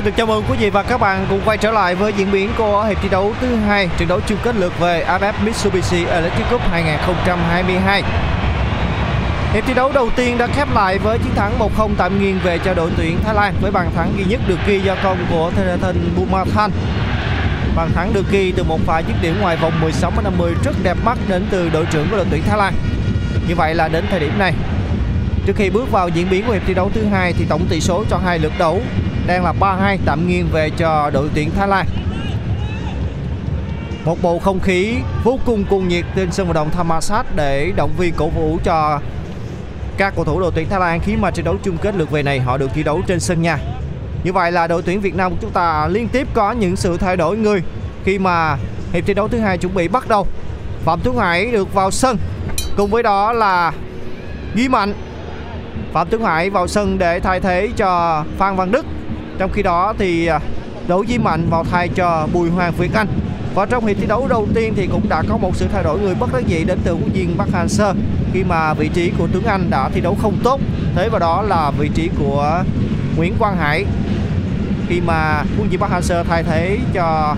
Xin được chào mừng quý vị và các bạn cùng quay trở lại với diễn biến của hiệp thi đấu thứ hai trận đấu chung kết lượt về AFF Mitsubishi Electric Cup 2022. Hiệp thi đấu đầu tiên đã khép lại với chiến thắng 1-0 tạm nghiêng về cho đội tuyển Thái Lan với bàn thắng duy nhất được ghi do công của Therathan Bumathan. Bàn thắng được ghi từ một pha dứt điểm ngoài vòng 16 50 rất đẹp mắt đến từ đội trưởng của đội tuyển Thái Lan. Như vậy là đến thời điểm này, Trước khi bước vào diễn biến của hiệp thi đấu thứ hai thì tổng tỷ số cho hai lượt đấu đang là 3-2 tạm nghiêng về cho đội tuyển Thái Lan. Một bầu không khí vô cùng cuồng nhiệt trên sân vận động Thammasat để động viên cổ vũ cho các cầu thủ đội tuyển Thái Lan khi mà trận đấu chung kết lượt về này họ được thi đấu trên sân nhà. Như vậy là đội tuyển Việt Nam của chúng ta liên tiếp có những sự thay đổi người khi mà hiệp thi đấu thứ hai chuẩn bị bắt đầu. Phạm Tuấn Hải được vào sân. Cùng với đó là Ghi Mạnh Phạm Tuấn Hải vào sân để thay thế cho Phan Văn Đức. Trong khi đó thì à, Đỗ Duy Mạnh vào thay cho Bùi Hoàng Việt Anh. Và trong hiệp thi đấu đầu tiên thì cũng đã có một sự thay đổi người bất đắc dĩ đến từ huấn viên Bắc Hàn Sơ khi mà vị trí của Tuấn Anh đã thi đấu không tốt. Thế và đó là vị trí của Nguyễn Quang Hải khi mà huấn viên Bắc Hàn Sơ thay thế cho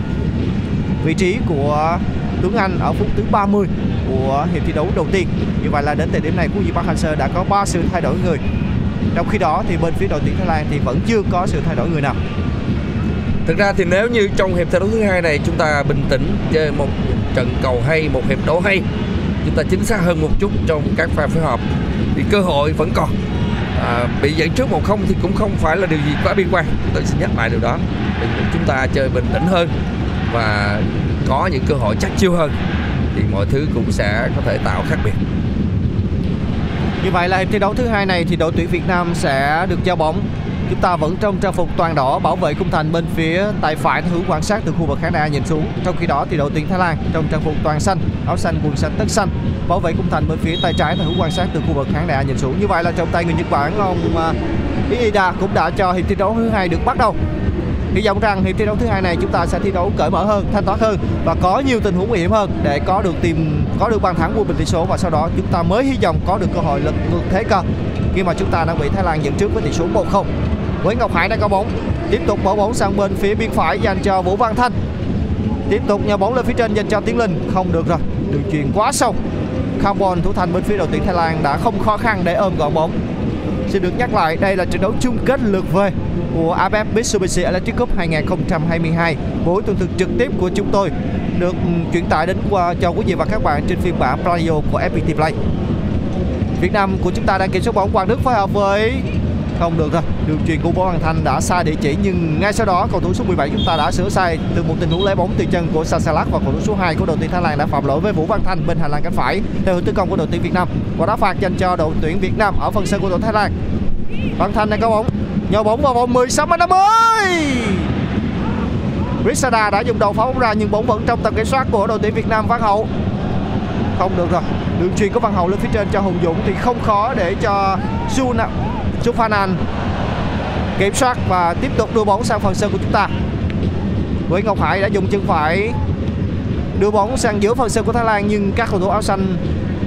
vị trí của Tuấn Anh ở phút thứ 30 của hiệp thi đấu đầu tiên. Như vậy là đến thời điểm này huấn viên Park Hang-seo đã có 3 sự thay đổi người. Trong khi đó thì bên phía đội tuyển Thái Lan thì vẫn chưa có sự thay đổi người nào. Thực ra thì nếu như trong hiệp thi đấu thứ hai này chúng ta bình tĩnh chơi một trận cầu hay, một hiệp đấu hay, chúng ta chính xác hơn một chút trong các pha phối hợp thì cơ hội vẫn còn. À, bị dẫn trước 1-0 thì cũng không phải là điều gì quá bi quan. Tôi xin nhắc lại điều đó. Chúng ta chơi bình tĩnh hơn và có những cơ hội chắc chiêu hơn thì mọi thứ cũng sẽ có thể tạo khác biệt. Như vậy là hiệp thi đấu thứ hai này thì đội tuyển Việt Nam sẽ được giao bóng. Chúng ta vẫn trong trang phục toàn đỏ bảo vệ khung thành bên phía tay phải hướng quan sát từ khu vực khán đài nhìn xuống. Trong khi đó thì đội tuyển Thái Lan trong trang phục toàn xanh, áo xanh quần xanh tất xanh bảo vệ khung thành bên phía tay trái theo hướng quan sát từ khu vực khán đài nhìn xuống. Như vậy là trong tay người Nhật Bản ông à, Iida cũng đã cho hiệp thi đấu thứ hai được bắt đầu. Hy vọng rằng hiệp thi đấu thứ hai này chúng ta sẽ thi đấu cởi mở hơn, thanh thoát hơn và có nhiều tình huống nguy hiểm hơn để có được tìm có được bàn thắng của bình tỷ số và sau đó chúng ta mới hy vọng có được cơ hội lật ngược thế cờ khi mà chúng ta đang bị Thái Lan dẫn trước với tỷ số 1-0. Nguyễn Ngọc Hải đã có bóng, tiếp tục bỏ bóng sang bên phía bên phải dành cho Vũ Văn Thanh. Tiếp tục nhờ bóng lên phía trên dành cho Tiến Linh, không được rồi, đường chuyền quá sâu. Carbon thủ thành bên phía đội tuyển Thái Lan đã không khó khăn để ôm gọn bóng Xin được nhắc lại, đây là trận đấu chung kết lượt về của AFF Mitsubishi Electric Cup 2022 buổi tường thuật trực tiếp của chúng tôi, được ừ, chuyển tải đến qua, cho quý vị và các bạn trên phiên bản radio của FPT Play. Việt Nam của chúng ta đang kiểm soát bóng Quang Đức phối hợp với không được rồi đường truyền của Võ Hoàng Thanh đã sai địa chỉ, nhưng ngay sau đó, cầu thủ số 17 chúng ta đã sửa sai từ một tình huống lấy bóng từ chân của Sasalak và cầu thủ số 2 của đội tuyển Thái Lan đã phạm lỗi với Vũ Văn Thanh bên hành lang cánh phải. Theo hướng tấn công của đội tuyển Việt Nam và đá phạt dành cho đội tuyển Việt Nam ở phần sân của đội Thái Lan. Văn Thanh đang có bóng. Nhờ bóng vào vòng 16 m 50 Risada đã dùng đầu phá bóng ra, nhưng bóng vẫn trong tầm kiểm soát của đội tuyển Việt Nam Văn Hậu. Không được rồi. Đường truyền của Văn Hậu lên phía trên cho Hùng Dũng thì không khó để cho Chúc Phan An kiểm soát và tiếp tục đưa bóng sang phần sân của chúng ta. Nguyễn Ngọc Hải đã dùng chân phải đưa bóng sang giữa phần sân của Thái Lan, nhưng các cầu thủ áo xanh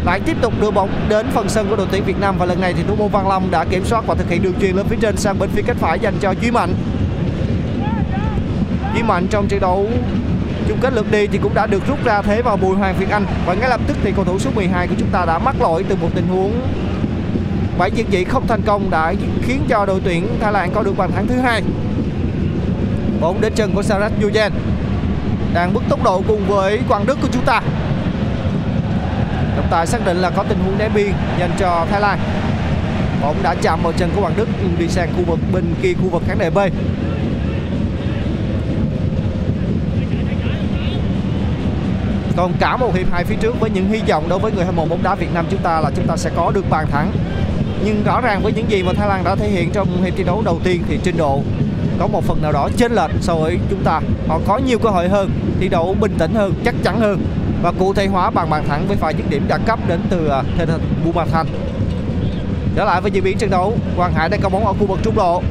lại tiếp tục đưa bóng đến phần sân của đội tuyển Việt Nam. Và lần này thì thủ môn Văn Long đã kiểm soát và thực hiện đường truyền lên phía trên sang bên phía cánh phải dành cho Duy Mạnh. Duy Mạnh trong trận đấu chung kết lượt đi thì cũng đã được rút ra thế vào Bùi Hoàng Việt Anh. Và ngay lập tức thì cầu thủ số 12 của chúng ta đã mắc lỗi từ một tình huống bảy chiến dị không thành công đã khiến cho đội tuyển Thái Lan có được bàn thắng thứ hai. Bóng đến chân của Sarat Yujen đang bước tốc độ cùng với Quang Đức của chúng ta. Trọng tài xác định là có tình huống đá biên dành cho Thái Lan. Bóng đã chạm vào chân của Quang Đức, nhưng đi sang khu vực bên kia khu vực khán đài B. Còn cả một hiệp hai phía trước với những hy vọng đối với người hâm mộ bóng đá Việt Nam, chúng ta là chúng ta sẽ có được bàn thắng. Nhưng rõ ràng với những gì mà Thái Lan đã thể hiện trong hiệp thi đấu đầu tiên thì trình độ có một phần nào đó chênh lệch so với chúng ta. Họ có nhiều cơ hội hơn, thi đấu bình tĩnh hơn, chắc chắn hơn và cụ thể hóa bằng bàn thắng với pha dứt điểm đẳng cấp đến từ à, Thên Hình Bumathan. Trở lại với diễn biến trận đấu, Quang Hải đang có bóng ở khu vực trung lộ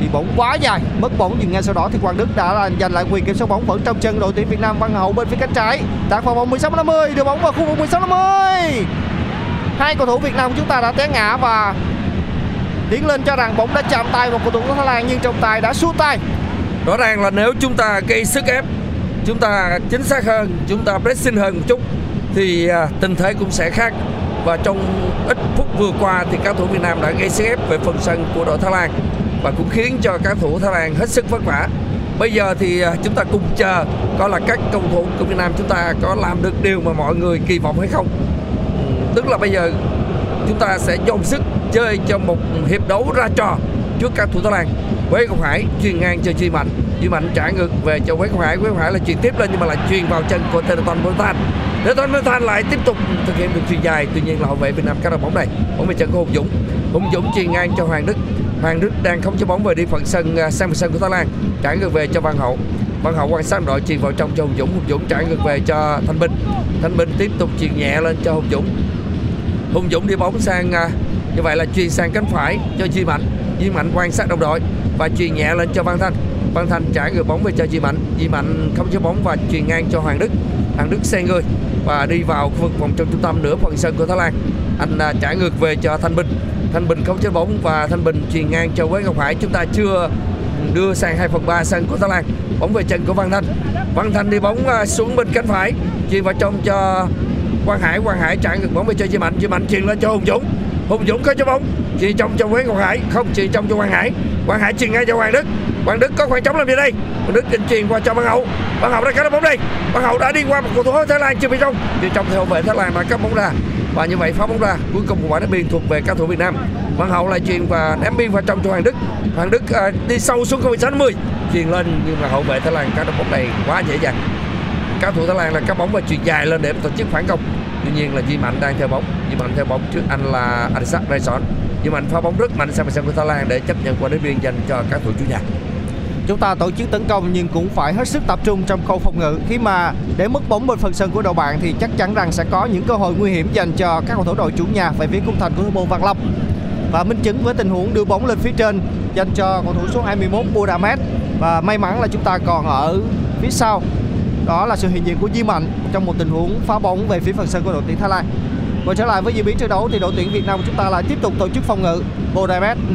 thì bóng quá dài mất bóng nhưng ngay sau đó thì Quang Đức đã giành lại quyền kiểm soát bóng vẫn trong chân đội tuyển Việt Nam Văn Hậu bên phía cánh trái tạt vào vòng 16 50 đưa bóng vào khu vực 16 50 hai cầu thủ Việt Nam của chúng ta đã té ngã và tiến lên cho rằng bóng đã chạm tay vào cầu thủ của Thái Lan, nhưng trọng tài đã xua tay rõ ràng là nếu chúng ta gây sức ép, chúng ta chính xác hơn, chúng ta pressing hơn một chút, thì à, tình thế cũng sẽ khác và trong ít phút vừa qua thì các thủ Việt Nam đã gây sức ép về phần sân của đội Thái Lan và cũng khiến cho các thủ Thái Lan hết sức vất vả. Bây giờ thì à, chúng ta cùng chờ coi là các cầu thủ của Việt Nam chúng ta có làm được điều mà mọi người kỳ vọng hay không. Tức là bây giờ chúng ta sẽ dồn sức chơi cho một hiệp đấu ra trò trước các thủ Thái Lan. Quế công Hải truyền ngang cho Duy Mạnh, Duy Mạnh trả ngược về cho Quế công Hải, Quế công Hải là truyền tiếp lên nhưng mà lại truyền vào chân của Teleton Bontan. Teleton Bontan lại tiếp tục thực hiện được truyền dài, tuy nhiên là hậu vệ Việt Nam cắt đội bóng này, bóng về chân của Hùng Dũng. Hùng Dũng truyền ngang cho Hoàng Đức, Hoàng Đức đang không cho bóng về đi phần sân à, sang phần sân của Thái Lan. Trả ngược về cho Văn Hậu. Văn Hậu quan sát đội truyền vào trong cho Hùng Dũng. Hùng Dũng trả ngược về cho Thanh Bình. Thanh Bình tiếp tục truyền nhẹ lên cho Hùng Dũng. Hùng Dũng đi bóng sang à, như vậy là truyền sang cánh phải cho Duy Mạnh. Duy Mạnh quan sát đồng đội và truyền nhẹ lên cho Văn Thanh. Văn Thanh trả ngược bóng về cho Duy Mạnh. Duy Mạnh không chế bóng và truyền ngang cho Hoàng Đức. Hoàng Đức xe người và đi vào khu vực vòng trong trung tâm nửa phần sân của Thái Lan. Anh à, trả ngược về cho Thanh Bình. Thanh Bình không chế bóng và Thanh Bình truyền ngang cho Quế Ngọc Hải. Chúng ta chưa đưa sang 2 phần 3 sân của Thái Lan. Bóng về chân của Văn Thanh. Văn Thanh đi bóng à, xuống bên cánh phải. Truyền vào trong cho Quang Hải Quang Hải chạy ngược bóng về cho Duy Mạnh. Duy Mạnh truyền lên cho Hùng Dũng. Hùng Dũng có cho bóng. Chuyền trong cho Quế Ngọc Hải. Không chuyền trong cho Quang Hải. Quang Hải truyền ngay cho Hoàng Đức. Hoàng Đức có khoảng trống làm gì đây? Hoàng Đức định truyền qua cho Văn Hậu. Văn Hậu đã cắt bóng đây. Văn Hậu đã đi qua một cầu thủ Thái Lan chưa bị trong chưa trong theo vệ Thái Lan mà cắt bóng ra. Và như vậy phá bóng ra. Cuối cùng quả đá biên thuộc về cao thủ Việt Nam. Văn Hậu lại truyền và ném biên vào trong cho Hoàng Đức. Hoàng Đức à, đi sâu xuống không 60 truyền lên nhưng mà hậu vệ Thái Lan cắt bóng này quá dễ dàng các thủ Thái Lan là cắt bóng và chuyền dài lên để tổ chức phản công. Tuy nhiên là Duy Mạnh đang theo bóng. Duy Mạnh theo bóng trước anh là Adisak Rayson. Duy Mạnh phá bóng rất mạnh sang sân của Thái Lan để chấp nhận quả đá biên dành cho các thủ chủ nhà. Chúng ta tổ chức tấn công nhưng cũng phải hết sức tập trung trong khâu phòng ngự. Khi mà để mất bóng bên phần sân của đội bạn thì chắc chắn rằng sẽ có những cơ hội nguy hiểm dành cho các cầu thủ đội chủ nhà về phía khung thành của thủ môn Văn Long. Và minh chứng với tình huống đưa bóng lên phía trên dành cho cầu thủ số 21 Budamet và may mắn là chúng ta còn ở phía sau đó là sự hiện diện của Di Mạnh trong một tình huống phá bóng về phía phần sân của đội tuyển Thái Lan. Quay trở lại với diễn biến trận đấu thì đội tuyển Việt Nam của chúng ta lại tiếp tục tổ chức phòng ngự. Budamet ừ,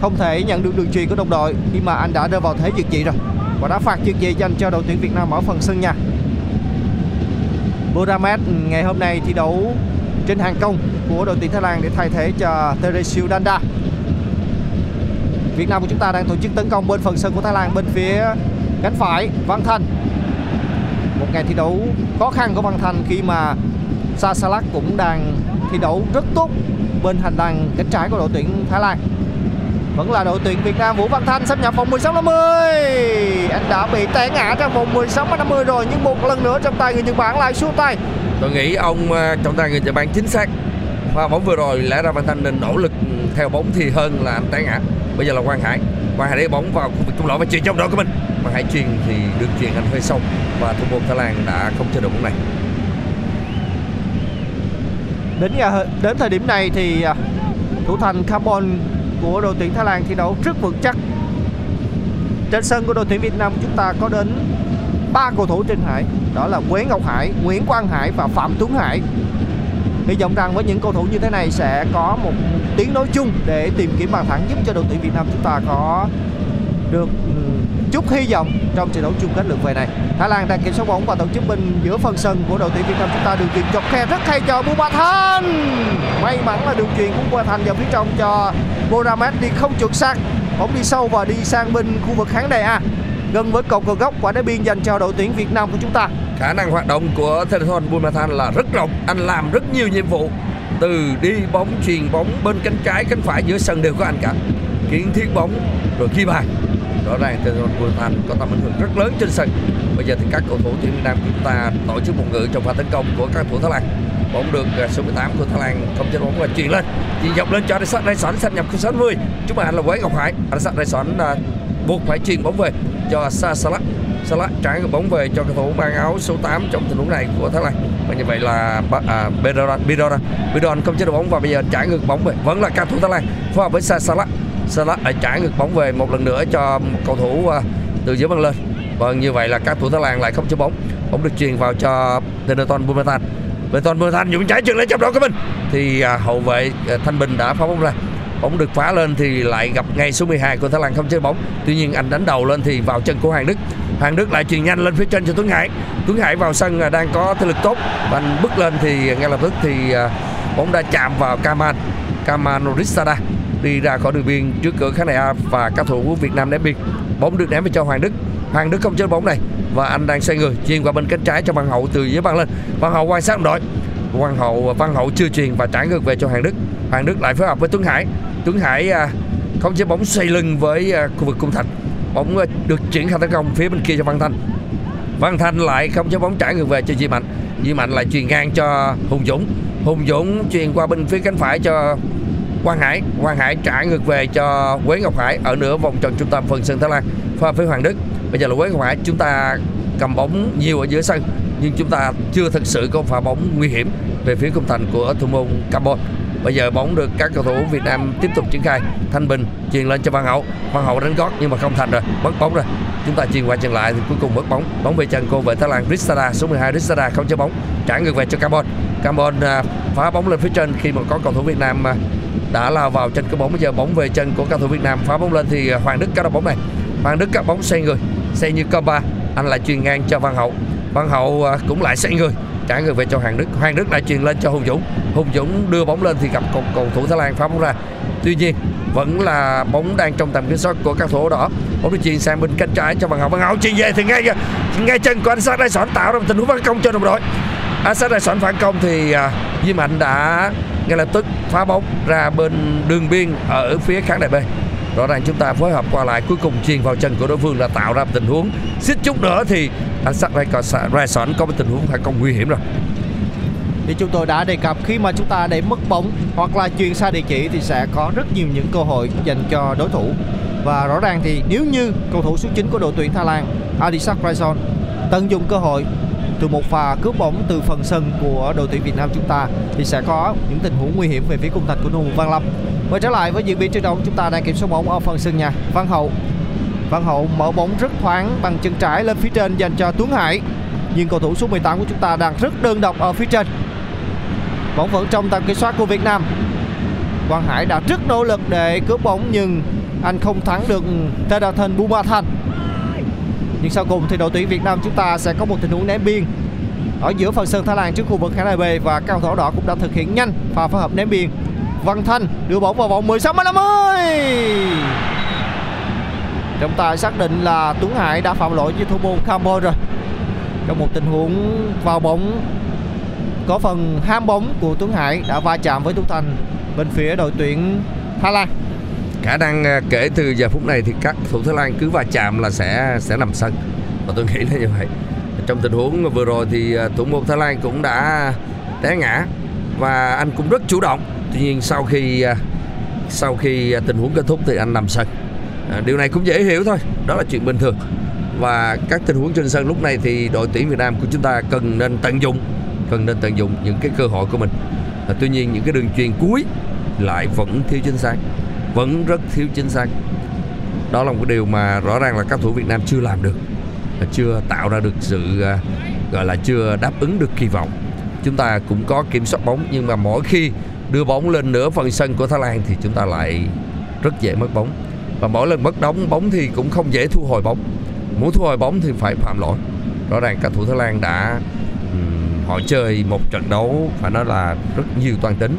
không thể nhận được đường truyền của đồng đội khi mà anh đã rơi vào thế dược dị rồi. Và đã phạt dược dị dành cho đội tuyển Việt Nam ở phần sân nhà Buramet ừ, ngày hôm nay thi đấu trên hàng công của đội tuyển Thái Lan để thay thế cho Teresio Danda. Việt Nam của chúng ta đang tổ chức tấn công bên phần sân của Thái Lan bên phía cánh phải Văn Thanh ngày thi đấu khó khăn của Văn Thanh khi mà Sasalak cũng đang thi đấu rất tốt bên hành lang cánh trái của đội tuyển Thái Lan. Vẫn là đội tuyển Việt Nam Vũ Văn Thanh xâm nhập vòng 16 50 anh đã bị té ngã trong vòng 16 50 rồi, nhưng một lần nữa trong tay người Nhật Bản lại xuống tay. Tôi nghĩ ông ờ, trọng tài người Nhật Bản chính xác. Pha bóng vừa rồi, lẽ ra Văn Thanh nên nỗ lực theo bóng thì hơn là anh té ngã. Bây giờ là Quang Hải. Quang Hải để bóng vào khu vực trung lộ và chuyền trong đội của mình. Quang Hải truyền thì được chuyền anh hơi sâu và thủ môn Thái Lan đã không chơi được bóng này. Đến đến thời điểm này thì à, thủ thành Carbon của đội tuyển Thái Lan thi đấu rất vững chắc. Trên sân của đội tuyển Việt Nam chúng ta có đến ba cầu thủ trên hải đó là Quế Ngọc Hải, Nguyễn Quang Hải và Phạm Tuấn Hải. Hy vọng rằng với những cầu thủ như thế này sẽ có một tiếng nói chung để tìm kiếm bàn thắng giúp cho đội tuyển Việt Nam chúng ta có được chút hy vọng trong trận đấu chung kết lượt về này. Thái Lan đang kiểm soát bóng và tổ chức bên giữa phần sân của đội tuyển Việt Nam chúng ta đường truyền chọc khe rất hay cho Bumathan. May mắn là đường chuyền của Bumathan vào phía trong cho Boramet đi không chuẩn xác. Bóng đi sâu và đi sang bên khu vực khán đài A. Gần với cột cờ góc, quả đá biên dành cho đội tuyển Việt Nam của chúng ta. khả năng hoạt động của Thanathon Bumathan là rất rộng anh làm rất nhiều nhiệm vụ từ đi bóng truyền bóng, bên cánh trái, cánh phải, giữa sân đều có anh cả kiến thiết bóng, rồi ghi bàn rõ ràng Thanathon Bumathan có tầm ảnh hưởng rất lớn trên sân. Bây giờ thì các cầu thủ tuyển Việt Nam chúng ta tổ chức một ngự trong pha tấn công của các thủ Thái Lan. Bóng được à, số 18 của Thái Lan không chơi bóng và chuyền lên. Chuyền dọc lên cho Adesat Rayson xâm nhập khu 60 chúng bạn là Quế Ngọc Hải. Adesat Rayson à, buộc phải chuyền bóng về cho Sa Salah trả ngược bóng về cho cầu thủ mang áo số 8 trong tình huống này của Thái Lan. Và như vậy là à, Bedoran Bidoran Bidoran không chế được bóng và bây giờ trả ngược bóng về. Vẫn là cao thủ Thái Lan. Phối hợp với Sa Salah Salah lại à, trả ngược bóng về một lần nữa cho cầu thủ à, từ dưới băng lên. Vâng như vậy là các thủ Thái Lan lại không chơi bóng. Bóng được truyền vào cho Teneton Bumathan Teneton Bumathan dùng trái chuyền lên trong đó của mình. Thì à, hậu vệ à, Thanh Bình đã phá bóng ra. Bóng được phá lên thì lại gặp ngay số 12 của Thái Lan không chơi bóng. Tuy nhiên anh đánh đầu lên thì vào chân của Hoàng Đức. Hoàng Đức lại truyền nhanh lên phía trên cho Tuấn Hải. Tuấn Hải vào sân à, đang có thể lực tốt. Và anh bước lên thì ngay lập tức thì bóng đã chạm vào Kaman. Kaman Ristada đi ra khỏi đường biên trước cửa khán đài A và các thủ của Việt Nam ném biên. Bóng được ném về cho Hoàng Đức. Hoàng Đức không chơi bóng này và anh đang xoay người, chuyền qua bên cánh trái cho Văn Hậu từ dưới băng lên. Văn Hậu quan sát đội. Văn Hậu Văn Hậu chưa truyền và trả ngược về cho Hoàng Đức. Hoàng Đức lại phối hợp với Tuấn Hải. Tuấn Hải à, không chế bóng xoay lưng với à, khu vực cung thành. Bóng à, được chuyển khai tấn công phía bên kia cho Văn Thanh. Văn Thanh lại không chế bóng trả ngược về cho Di Mạnh. Di Mạnh lại truyền ngang cho Hùng Dũng. Hùng Dũng truyền qua bên phía cánh phải cho Quang Hải. Quang Hải trả ngược về cho Quế Ngọc Hải ở nửa vòng tròn trung tâm phần sân Thái Lan, Pha phía với Hoàng Đức. Bây giờ là Quế Ngọc Hải, chúng ta cầm bóng nhiều ở giữa sân, nhưng chúng ta chưa thực sự có pha bóng nguy hiểm về phía khung thành của thủ môn Campbell bây giờ bóng được các cầu thủ Việt Nam tiếp tục triển khai. Thanh Bình truyền lên cho Văn Hậu. Văn Hậu đánh gót nhưng mà không thành rồi, mất bóng rồi. Chúng ta truyền qua chân lại thì cuối cùng mất bóng. Bóng về chân cô về Thái Lan Ristada số 12 Ristada không chơi bóng. Trả ngược về cho Campbell Campbell à, phá bóng lên phía trên khi mà có cầu thủ Việt Nam à, đã lao vào chân cái bóng. Bây giờ bóng về chân của cầu thủ Việt Nam phá bóng lên thì Hoàng Đức cắt đầu bóng này. Hoàng Đức cắt bóng xoay người xoay như comba anh lại truyền ngang cho Văn Hậu. Văn Hậu à, cũng lại xoay người trả người về cho Hoàng Đức. Hoàng Đức lại truyền lên cho Hùng Dũng. Hùng Dũng đưa bóng lên thì gặp cầu, cầu thủ Thái Lan phá bóng ra. Tuy nhiên vẫn là bóng đang trong tầm kiểm soát của các thủ đỏ. Bóng được truyền sang bên cánh trái cho Văn Hậu. Văn Hậu truyền về thì ngay ngay chân của anh Sát đây sẵn tạo ra một tình huống Văn công cho đồng đội. À, anh Sát Đại phản công thì à, Duy Mạnh đã ngay lập tức phá bóng ra bên đường biên ở phía khán đài B. Rõ ràng chúng ta phối hợp qua lại cuối cùng truyền vào chân của đối phương là tạo ra một tình huống. Xích chút nữa thì anh sắc ray còn có một tình huống phản công nguy hiểm rồi. Thì chúng tôi đã đề cập khi mà chúng ta để mất bóng hoặc là chuyền sai địa chỉ thì sẽ có rất nhiều những cơ hội dành cho đối thủ. Và rõ ràng thì nếu như cầu thủ số 9 của đội tuyển Thái Lan Adisak Raison tận dụng cơ hội từ một pha cướp bóng từ phần sân của đội tuyển Việt Nam chúng ta thì sẽ có những tình huống nguy hiểm về phía cung thành của thủ Văn Lâm. Quay trở lại với diễn biến trận đấu chúng ta đang kiểm soát bóng ở phần sân nhà. Văn Hậu Văn Hậu mở bóng rất thoáng bằng chân trái lên phía trên dành cho Tuấn Hải. Nhưng cầu thủ số 18 của chúng ta đang rất đơn độc ở phía trên. Bóng vẫn trong tầm kiểm soát của Việt Nam. Quang Hải đã rất nỗ lực để cướp bóng nhưng anh không thắng được Tedathan Bumathan. Nhưng sau cùng thì đội tuyển Việt Nam chúng ta sẽ có một tình huống ném biên ở giữa phần sân Thái Lan trước khu vực khán đài B và cao thủ đỏ cũng đã thực hiện nhanh pha phối hợp ném biên. Văn Thanh đưa bóng vào vòng 16 m 50. Trọng tài xác định là Tuấn Hải đã phạm lỗi với thủ môn Campbell rồi. Trong một tình huống vào bóng, có phần ham bóng của Tuấn Hải đã va chạm với Tuấn Thành bên phía đội tuyển Thái Lan khả năng ờ, kể từ giờ phút này thì các thủ Thái Lan cứ va chạm là sẽ sẽ nằm sân. Và tôi nghĩ là như vậy. Trong tình huống vừa rồi thì ờ, thủ môn Thái Lan cũng đã té ngã và anh cũng rất chủ động. Tuy nhiên sau khi ờ, sau khi tình huống kết thúc thì anh nằm sân. Điều này cũng dễ hiểu thôi, đó là chuyện bình thường. Và các tình huống trên sân lúc này thì đội tuyển Việt Nam của chúng ta cần nên tận dụng, cần nên tận dụng những cái cơ hội của mình. Tuy nhiên những cái đường truyền cuối lại vẫn thiếu chính xác vẫn rất thiếu chính xác. Đó là một điều mà rõ ràng là các thủ Việt Nam chưa làm được chưa tạo ra được sự à, gọi là chưa đáp ứng được kỳ vọng. Chúng ta cũng có kiểm soát bóng nhưng mà mỗi khi đưa bóng lên nửa phần sân của Thái Lan thì chúng ta lại rất dễ mất bóng. Và mỗi lần mất đóng bóng thì cũng không dễ thu hồi bóng. Muốn thu hồi bóng thì phải phạm lỗi. Rõ ràng các thủ Thái Lan đã um, họ chơi một trận đấu phải nói là rất nhiều toàn tính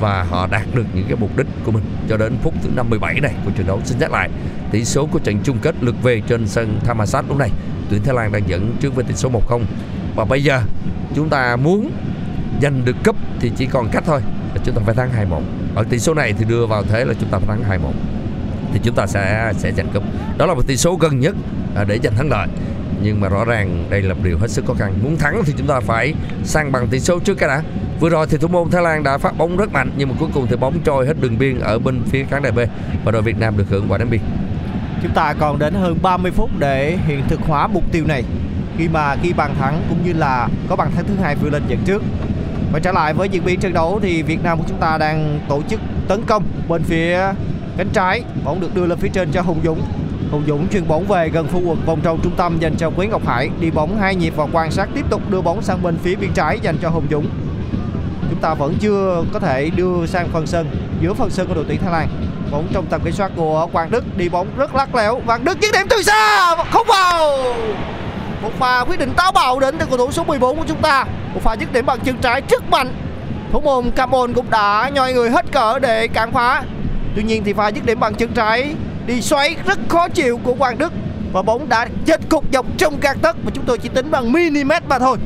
và họ đạt được những cái mục đích của mình. Cho đến phút thứ 57 này của trận đấu, xin nhắc lại, tỷ số của trận chung kết lượt về trên sân Thammasat lúc này, tuyển Thái Lan đang dẫn trước với tỷ số 1-0 và bây giờ, chúng ta muốn giành được cúp thì chỉ còn cách thôi là chúng ta phải thắng 2-1 ở tỷ số này thì đưa vào thế là chúng ta phải thắng 2-1 thì chúng ta sẽ sẽ giành cúp. Đó là một tỷ số gần nhất à, để giành thắng lợi nhưng mà rõ ràng đây là một điều hết sức khó khăn. Muốn thắng thì chúng ta phải sang bằng tỷ số trước cái đã. Vừa rồi thì thủ môn Thái Lan đã phát bóng rất mạnh nhưng mà cuối cùng thì bóng trôi hết đường biên ở bên phía khán đài B. Và đội Việt Nam được hưởng quả đá biên. Chúng ta còn đến hơn 30 phút để hiện thực hóa mục tiêu này. Khi mà ghi bàn thắng cũng như là có bàn thắng thứ hai vừa lên dẫn trước. Và trở lại với diễn biến trận đấu thì Việt Nam của chúng ta đang tổ chức tấn công bên phía cánh trái, bóng được đưa lên phía trên cho Hùng Dũng. Hùng Dũng chuyền bóng về gần khu vực vòng tròn trung tâm dành cho Quý Ngọc Hải, đi bóng hai nhịp và quan sát tiếp tục đưa bóng sang bên phía bên trái dành cho Hùng Dũng. Chúng ta vẫn chưa có thể đưa sang phần sân. Giữa phần sân của đội tuyển Thái Lan bóng trong tầm kiểm soát của Quang Đức. Đi bóng rất lắc léo Quang Đức dứt điểm từ xa không vào. Một pha quyết định táo bạo đến từ cầu thủ số 14 của chúng ta. Một pha dứt điểm bằng chân trái rất mạnh. Thủ môn Camon cũng đã nhoi người hết cỡ để cản phá. Tuy nhiên thì pha dứt điểm bằng chân trái đi xoáy rất khó chịu của Hoàng Đức. Và bóng đã chết cục dọc trong gang tấc mà chúng tôi chỉ tính bằng mm mà thôi.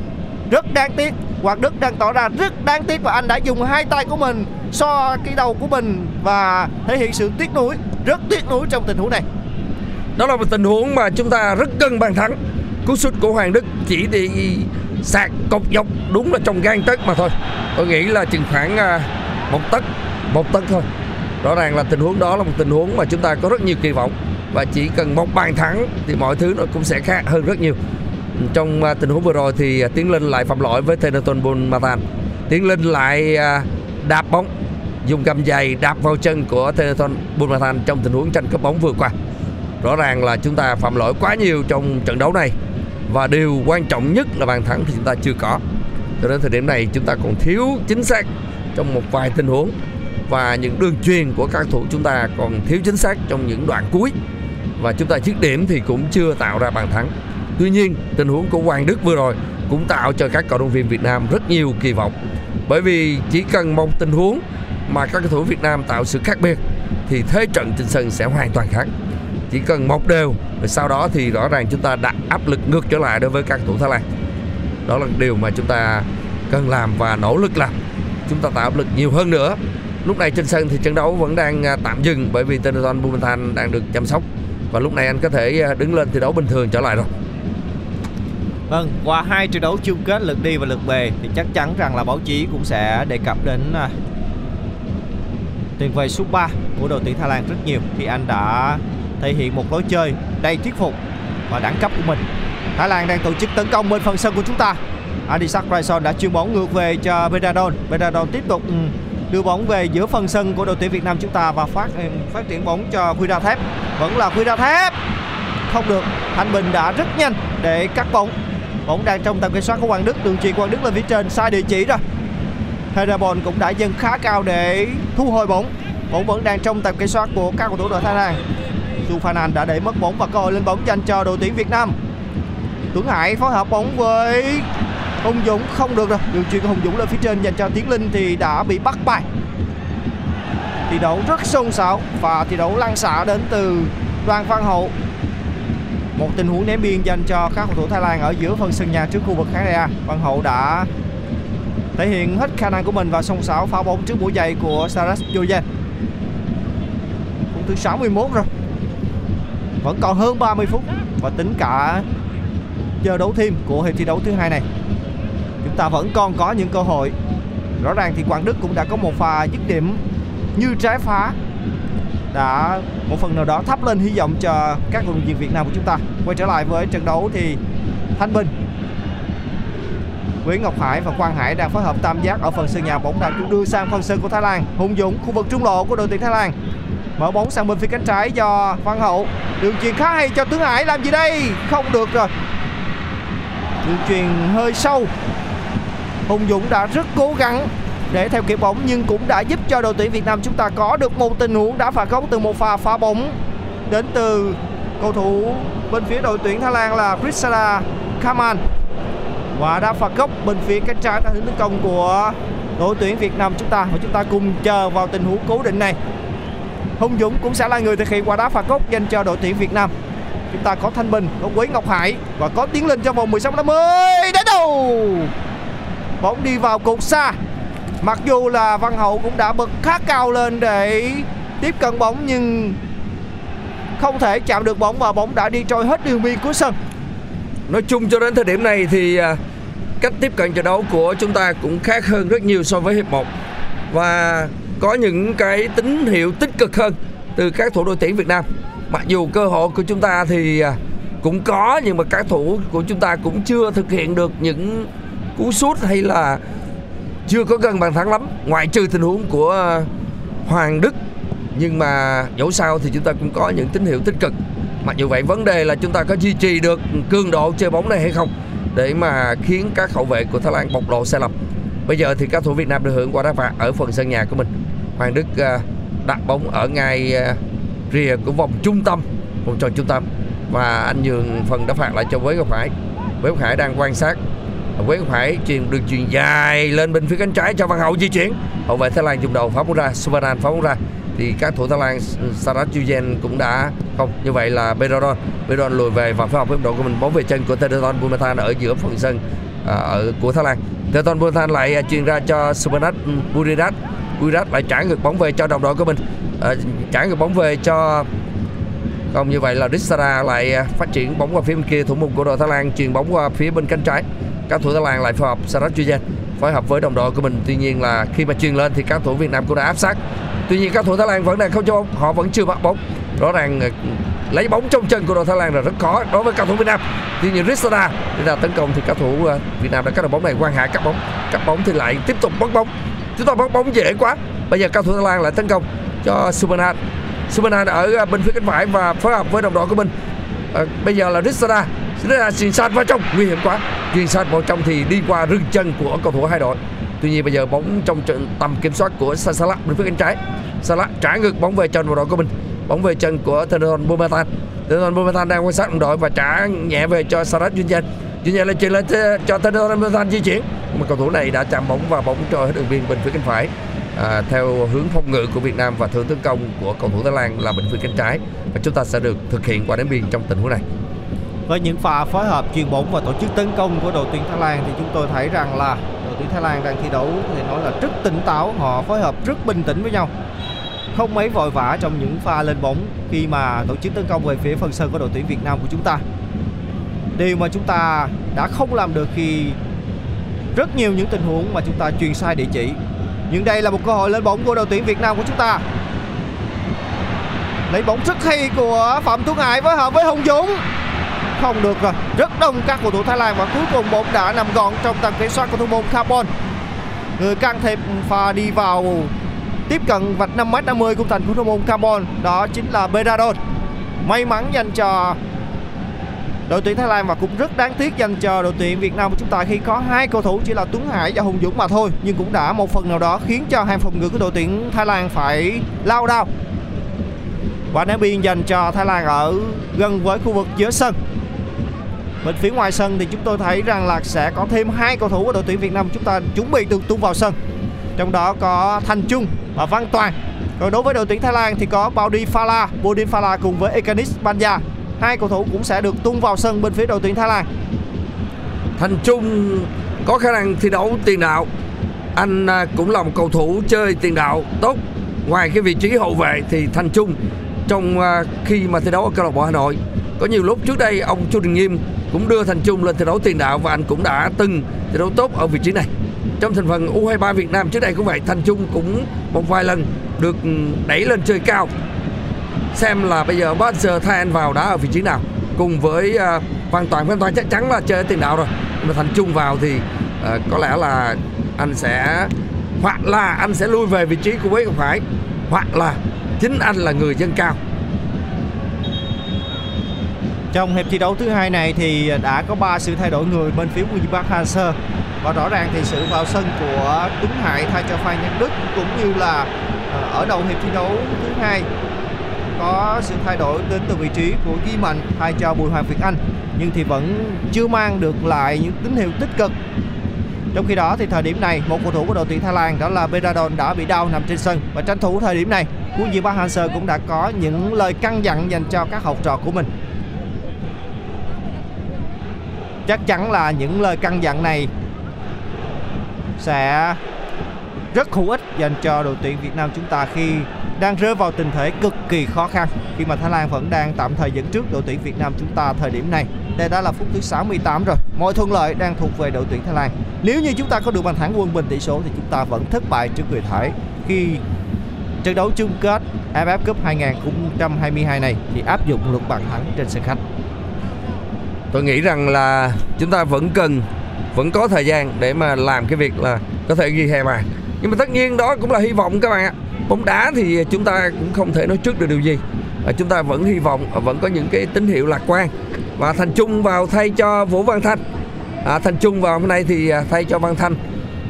Rất đáng tiếc. Hoàng Đức đang tỏ ra rất đáng tiếc và anh đã dùng hai tay của mình so cái đầu của mình và thể hiện sự tiếc nuối, rất tiếc nuối trong tình huống này. Đó là một tình huống mà chúng ta rất cần bàn thắng. Cú sút của Hoàng Đức chỉ đi sạc cột dọc đúng là trong gan tấc mà thôi. Tôi nghĩ là chừng khoảng à, một tấc một tấc thôi rõ ràng là tình huống đó là một tình huống mà chúng ta có rất nhiều kỳ vọng. Và chỉ cần một bàn thắng thì mọi thứ nó cũng sẽ khác hơn rất nhiều. Trong à, tình huống vừa rồi thì à, Tiến Linh lại phạm lỗi với Tenaton Bulmatan. Tiến Linh lại à, đạp bóng, dùng cầm giày đạp vào chân của Tenaton Bulmatan trong tình huống tranh cướp bóng vừa qua. Rõ ràng là chúng ta phạm lỗi quá nhiều trong trận đấu này. Và điều quan trọng nhất là bàn thắng thì chúng ta chưa có. Cho đến thời điểm này chúng ta còn thiếu chính xác trong một vài tình huống và những đường truyền của các thủ chúng ta còn thiếu chính xác trong những đoạn cuối. Và chúng ta dứt điểm thì cũng chưa tạo ra bàn thắng. Tuy nhiên, tình huống của Hoàng Đức vừa rồi cũng tạo cho các cầu động viên Việt Nam rất nhiều kỳ vọng. Bởi vì chỉ cần một tình huống mà các cầu thủ Việt Nam tạo sự khác biệt, thì thế trận trên sân sẽ hoàn toàn khác. Chỉ cần một đều và sau đó thì rõ ràng chúng ta đặt áp lực ngược trở lại đối với các thủ Thái Lan. Đó là điều mà chúng ta cần làm và nỗ lực làm. Chúng ta tạo áp lực nhiều hơn nữa lúc này trên sân thì trận đấu vẫn đang à, tạm dừng bởi vì Tenaton Bumathan đang được chăm sóc và lúc này anh có thể à, đứng lên thi đấu bình thường trở lại rồi Vâng, qua hai trận đấu chung kết lượt đi và lượt về thì chắc chắn rằng là báo chí cũng sẽ đề cập đến à, tiền vệ số 3 của đội tuyển Thái Lan rất nhiều khi anh đã thể hiện một lối chơi đầy thuyết phục và đẳng cấp của mình. Thái Lan đang tổ chức tấn công bên phần sân của chúng ta. Adisak Raison đã chuyền bóng ngược về cho Bedradon. Bedradon tiếp tục ừ, đưa bóng về giữa phần sân của đội tuyển Việt Nam chúng ta và phát phát triển bóng cho Quy Ra Thép. Vẫn là Quy Ra Thép. Không được. Thanh Bình đã rất nhanh để cắt bóng. Bóng đang trong tầm kiểm soát của Quang Đức, đường chuyền Quang Đức lên phía trên sai địa chỉ rồi. Herabon cũng đã dâng khá cao để thu hồi bóng. Bóng vẫn đang trong tầm kiểm soát của các cầu thủ đội Thái Lan. Su Phanan đã để mất bóng và cơ hội lên bóng dành cho đội tuyển Việt Nam. Tuấn Hải phối hợp bóng với Hùng Dũng không được rồi. Đường chuyền của Hùng Dũng lên phía trên, dành cho Tiến Linh thì đã bị bắt bài. Thi đấu rất xôn xao và thi đấu lăn xả đến từ Đoàn Văn Hậu. Một tình huống ném biên dành cho các cầu thủ Thái Lan ở giữa phần sân nhà trước khu vực khán đài Văn Hậu đã thể hiện hết khả năng của mình và xông xáo phá bóng trước mũi giày của Saras Jojen. Phút thứ 61 rồi vẫn còn hơn 30 phút và tính cả giờ đấu thêm của hiệp thi đấu thứ hai này chúng ta vẫn còn có những cơ hội. Rõ ràng thì Quảng Đức cũng đã có một pha dứt điểm như trái phá, đã một phần nào đó thắp lên hy vọng cho các vận động viên Việt Nam của chúng ta. Quay trở lại với trận đấu thì Thanh Bình, Nguyễn Ngọc Hải và Quang Hải đang phối hợp tam giác ở phần sân nhà bóng đã được đưa sang phần sân của Thái Lan. Hùng Dũng, khu vực trung lộ của đội tuyển Thái Lan. Mở bóng sang bên phía cánh trái do Văn Hậu. Đường truyền khá hay cho tướng Hải, làm gì đây? Không được rồi. Đường truyền hơi sâu. Hùng Dũng đã rất cố gắng để theo kịp bóng, nhưng cũng đã giúp cho đội tuyển Việt Nam chúng ta có được một tình huống đá phạt góc từ một pha phá bóng đến từ cầu thủ bên phía đội tuyển Thái Lan là Krisada Kaman. Và đá phạt góc bên phía cánh trái là hướng tấn công của đội tuyển Việt Nam chúng ta. Và chúng ta cùng chờ vào tình huống cố định này. Hùng Dũng cũng sẽ là người thực hiện quả đá phạt góc dành cho đội tuyển Việt Nam. Chúng ta có Thanh Bình, có Quế Ngọc Hải và có tiến lên trong vòng 16 50 đến đầu bóng đi vào cột xa. Mặc dù là Văn Hậu cũng đã bật khá cao lên để tiếp cận bóng, nhưng không thể chạm được bóng và bóng đã đi trôi hết đường biên cuối sân. Nói chung cho đến thời điểm này thì à, cách tiếp cận trận đấu của chúng ta cũng khác hơn rất nhiều so với hiệp 1 và có những cái tín hiệu tích cực hơn từ các thủ đội tuyển Việt Nam. Mặc dù cơ hội của chúng ta thì à, cũng có, nhưng mà các thủ của chúng ta cũng chưa thực hiện được những cú sút hay là chưa có gần bàn thắng lắm. Ngoại trừ tình huống của ờ, Hoàng Đức, nhưng mà dẫu sao thì chúng ta cũng có những tín hiệu tích cực. Mặc dù vậy, vấn đề là chúng ta có duy trì được cường độ chơi bóng này hay không để mà khiến các hậu vệ của Thái Lan bộc lộ sai lầm. Bây giờ thì các thủ Việt Nam được hưởng quả đá phạt ở phần sân nhà của mình. Hoàng Đức ờ, đặt bóng ở ngay ờ, rìa của vòng trung tâm, vòng tròn trung tâm. Và anh nhường phần đá phạt lại cho với Ngọc Hải. Với Ngọc Hải đang quan sát Quế phải truyền được truyền dài lên bên phía cánh trái cho Văn Hậu di chuyển. Hậu vệ Thái Lan dùng đầu phá bóng ra Suvanan phá bóng ra. Thì các thủ Thái Lan Sarat Yujen cũng đã không. Như vậy là Bedron Bedron lùi về và phối hợp với đội của mình bóng về chân của Teton Bumathan ở giữa phần sân à, ở của Thái Lan. Teton Bumathan lại à, truyền ra cho Subanat Buridat. Buridat lại trả ngược bóng về cho đồng đội của mình. À, trả ngược bóng về cho không như vậy là Dissara lại à, phát triển bóng qua phía bên kia thủ môn của đội Thái Lan truyền bóng qua phía bên cánh trái các thủ Thái Lan lại phối hợp Sarat Yujen phối hợp với đồng đội của mình. Tuy nhiên là khi mà truyền lên thì các thủ Việt Nam cũng đã áp sát. Tuy nhiên các thủ Thái Lan vẫn đang không cho bóng họ vẫn chưa bắt bóng. Rõ ràng ờ, lấy bóng trong chân của đội Thái Lan là rất khó đối với các thủ Việt Nam. Tuy nhiên Ristada đây ra tấn công thì các thủ ờ, Việt Nam đã cắt được bóng này quan hạ cắt bóng. Cắt bóng thì lại tiếp tục bắt bóng. Chúng ta bắt bóng dễ quá. Bây giờ các thủ Thái Lan lại tấn công cho Superman Superman ở ờ, bên phía cánh phải và phối hợp với đồng đội của mình. À, bây giờ là Ristada là xuyên sát vào trong nguy hiểm quá xuyên sát vào trong thì đi qua rừng chân của cầu thủ hai đội Tuy nhiên bây giờ bóng trong trận tầm kiểm soát của Salah bên phía cánh trái. Salah trả ngược bóng về chân vào đội của mình. Bóng về chân của Theodon Bumatan Theodon Bumatan đang quan sát đồng đội và trả nhẹ về cho Sarat Junjan. Junjan lên chuyển lên cho Theodon Bumatan di chuyển. Mà cầu thủ này đã chạm bóng và bóng trôi hết đường biên bên phía cánh phải. À, theo hướng phòng ngự của Việt Nam và thường tấn công của cầu thủ Thái Lan là bên phía cánh trái và chúng ta sẽ được thực hiện quả đá biên trong tình huống này với những pha phối hợp chuyền bóng và tổ chức tấn công của đội tuyển Thái Lan thì chúng tôi thấy rằng là đội tuyển Thái Lan đang thi đấu thì nói là rất tỉnh táo, họ phối hợp rất bình tĩnh với nhau. Không mấy vội vã trong những pha lên bóng khi mà tổ chức tấn công về phía phần sân của đội tuyển Việt Nam của chúng ta. Điều mà chúng ta đã không làm được khi rất nhiều những tình huống mà chúng ta truyền sai địa chỉ. Nhưng đây là một cơ hội lên bóng của đội tuyển Việt Nam của chúng ta. Lấy bóng rất hay của Phạm Tuấn Hải phối hợp với Hùng Dũng không được rồi rất đông các cầu thủ Thái Lan và cuối cùng bóng đã nằm gọn trong tầm kiểm soát của thủ môn Carbon. Người can thiệp pha đi vào tiếp cận vạch 5m50 của thành của thủ môn Carbon, đó chính là Beradon may mắn dành cho đội tuyển Thái Lan và cũng rất đáng tiếc dành cho đội tuyển Việt Nam của chúng ta khi có hai cầu thủ chỉ là Tuấn Hải và Hùng Dũng mà thôi, nhưng cũng đã một phần nào đó khiến cho hàng phòng ngự của đội tuyển Thái Lan phải lao đao. Quả đá biên dành cho Thái Lan ở gần với khu vực giữa sân bên phía ngoài sân thì chúng tôi thấy rằng là sẽ có thêm hai cầu thủ của đội tuyển Việt Nam chúng ta chuẩn bị được tung vào sân. Trong đó có Thành Trung và Văn Toàn. Còn đối với đội tuyển Thái Lan thì có Baudi Phala Bodin Phala cùng với Ekanis Banja. Hai cầu thủ cũng sẽ được tung vào sân bên phía đội tuyển Thái Lan. Thành Trung có khả năng thi đấu tiền đạo. Anh à, cũng là một cầu thủ chơi tiền đạo tốt. Ngoài cái vị trí hậu vệ thì Thành Trung trong à, khi mà thi đấu ở câu lạc bộ Hà Nội. Có nhiều lúc trước đây ông Chu Đình Nghiêm cũng đưa Thành Trung lên thi đấu tiền đạo và anh cũng đã từng thi đấu tốt ở vị trí này. Trong thành phần U23 Việt Nam trước đây cũng vậy Thành Trung cũng một vài lần được đẩy lên chơi cao. Xem là bây giờ Barca thay anh vào đá ở vị trí nào. Cùng với à, Văn Toàn Văn Toàn chắc chắn là chơi ở tiền đạo rồi. Nhưng mà Thành Trung vào thì uh, có lẽ là anh sẽ hoặc là anh sẽ lui về vị trí của Quế Ngọc Hải hoặc là chính anh là người dân cao. Trong hiệp thi đấu thứ hai này thì đã có 3 sự thay đổi người bên phía William Hanser. và rõ ràng thì sự vào sân của Tuấn Hải thay cho Phan Nhân Đức cũng như là ờ, ở đầu hiệp thi đấu thứ hai có sự thay đổi đến từ vị trí của Duy Mạnh, thay cho Bùi Hoàng Việt Anh. Nhưng thì vẫn chưa mang được lại những tín hiệu tích cực. Trong khi đó thì thời điểm này, một cầu thủ của đội tuyển Thái Lan đó là Beradon đã bị đau nằm trên sân. Và tranh thủ thời điểm này Quân Diệp Park cũng đã có những lời căn dặn dành cho các học trò của mình chắc chắn là những lời căn dặn này sẽ rất hữu ích dành cho đội tuyển Việt Nam chúng ta khi đang rơi vào tình thế cực kỳ khó khăn khi mà Thái Lan vẫn đang tạm thời dẫn trước đội tuyển Việt Nam chúng ta thời điểm này. Đây đã là phút thứ 68 rồi. Mọi thuận lợi đang thuộc về đội tuyển Thái Lan. Nếu như chúng ta có được bàn thắng quân bình tỷ số thì chúng ta vẫn thất bại trước người Thái khi trận đấu chung kết AFF Cup 2022 này thì áp dụng luật bàn thắng trên sân khách. Tôi nghĩ rằng là chúng ta vẫn cần vẫn có thời gian để mà làm cái việc là có thể ghi hè bàn. Nhưng mà tất nhiên đó cũng là hy vọng các bạn ạ. Bóng đá thì chúng ta cũng không thể nói trước được điều gì. Và chúng ta vẫn hy vọng vẫn có những cái tín hiệu lạc quan. Và Thành Trung vào thay cho Vũ Văn Thanh. À, Thành Trung vào hôm nay thì à, thay cho Văn Thanh.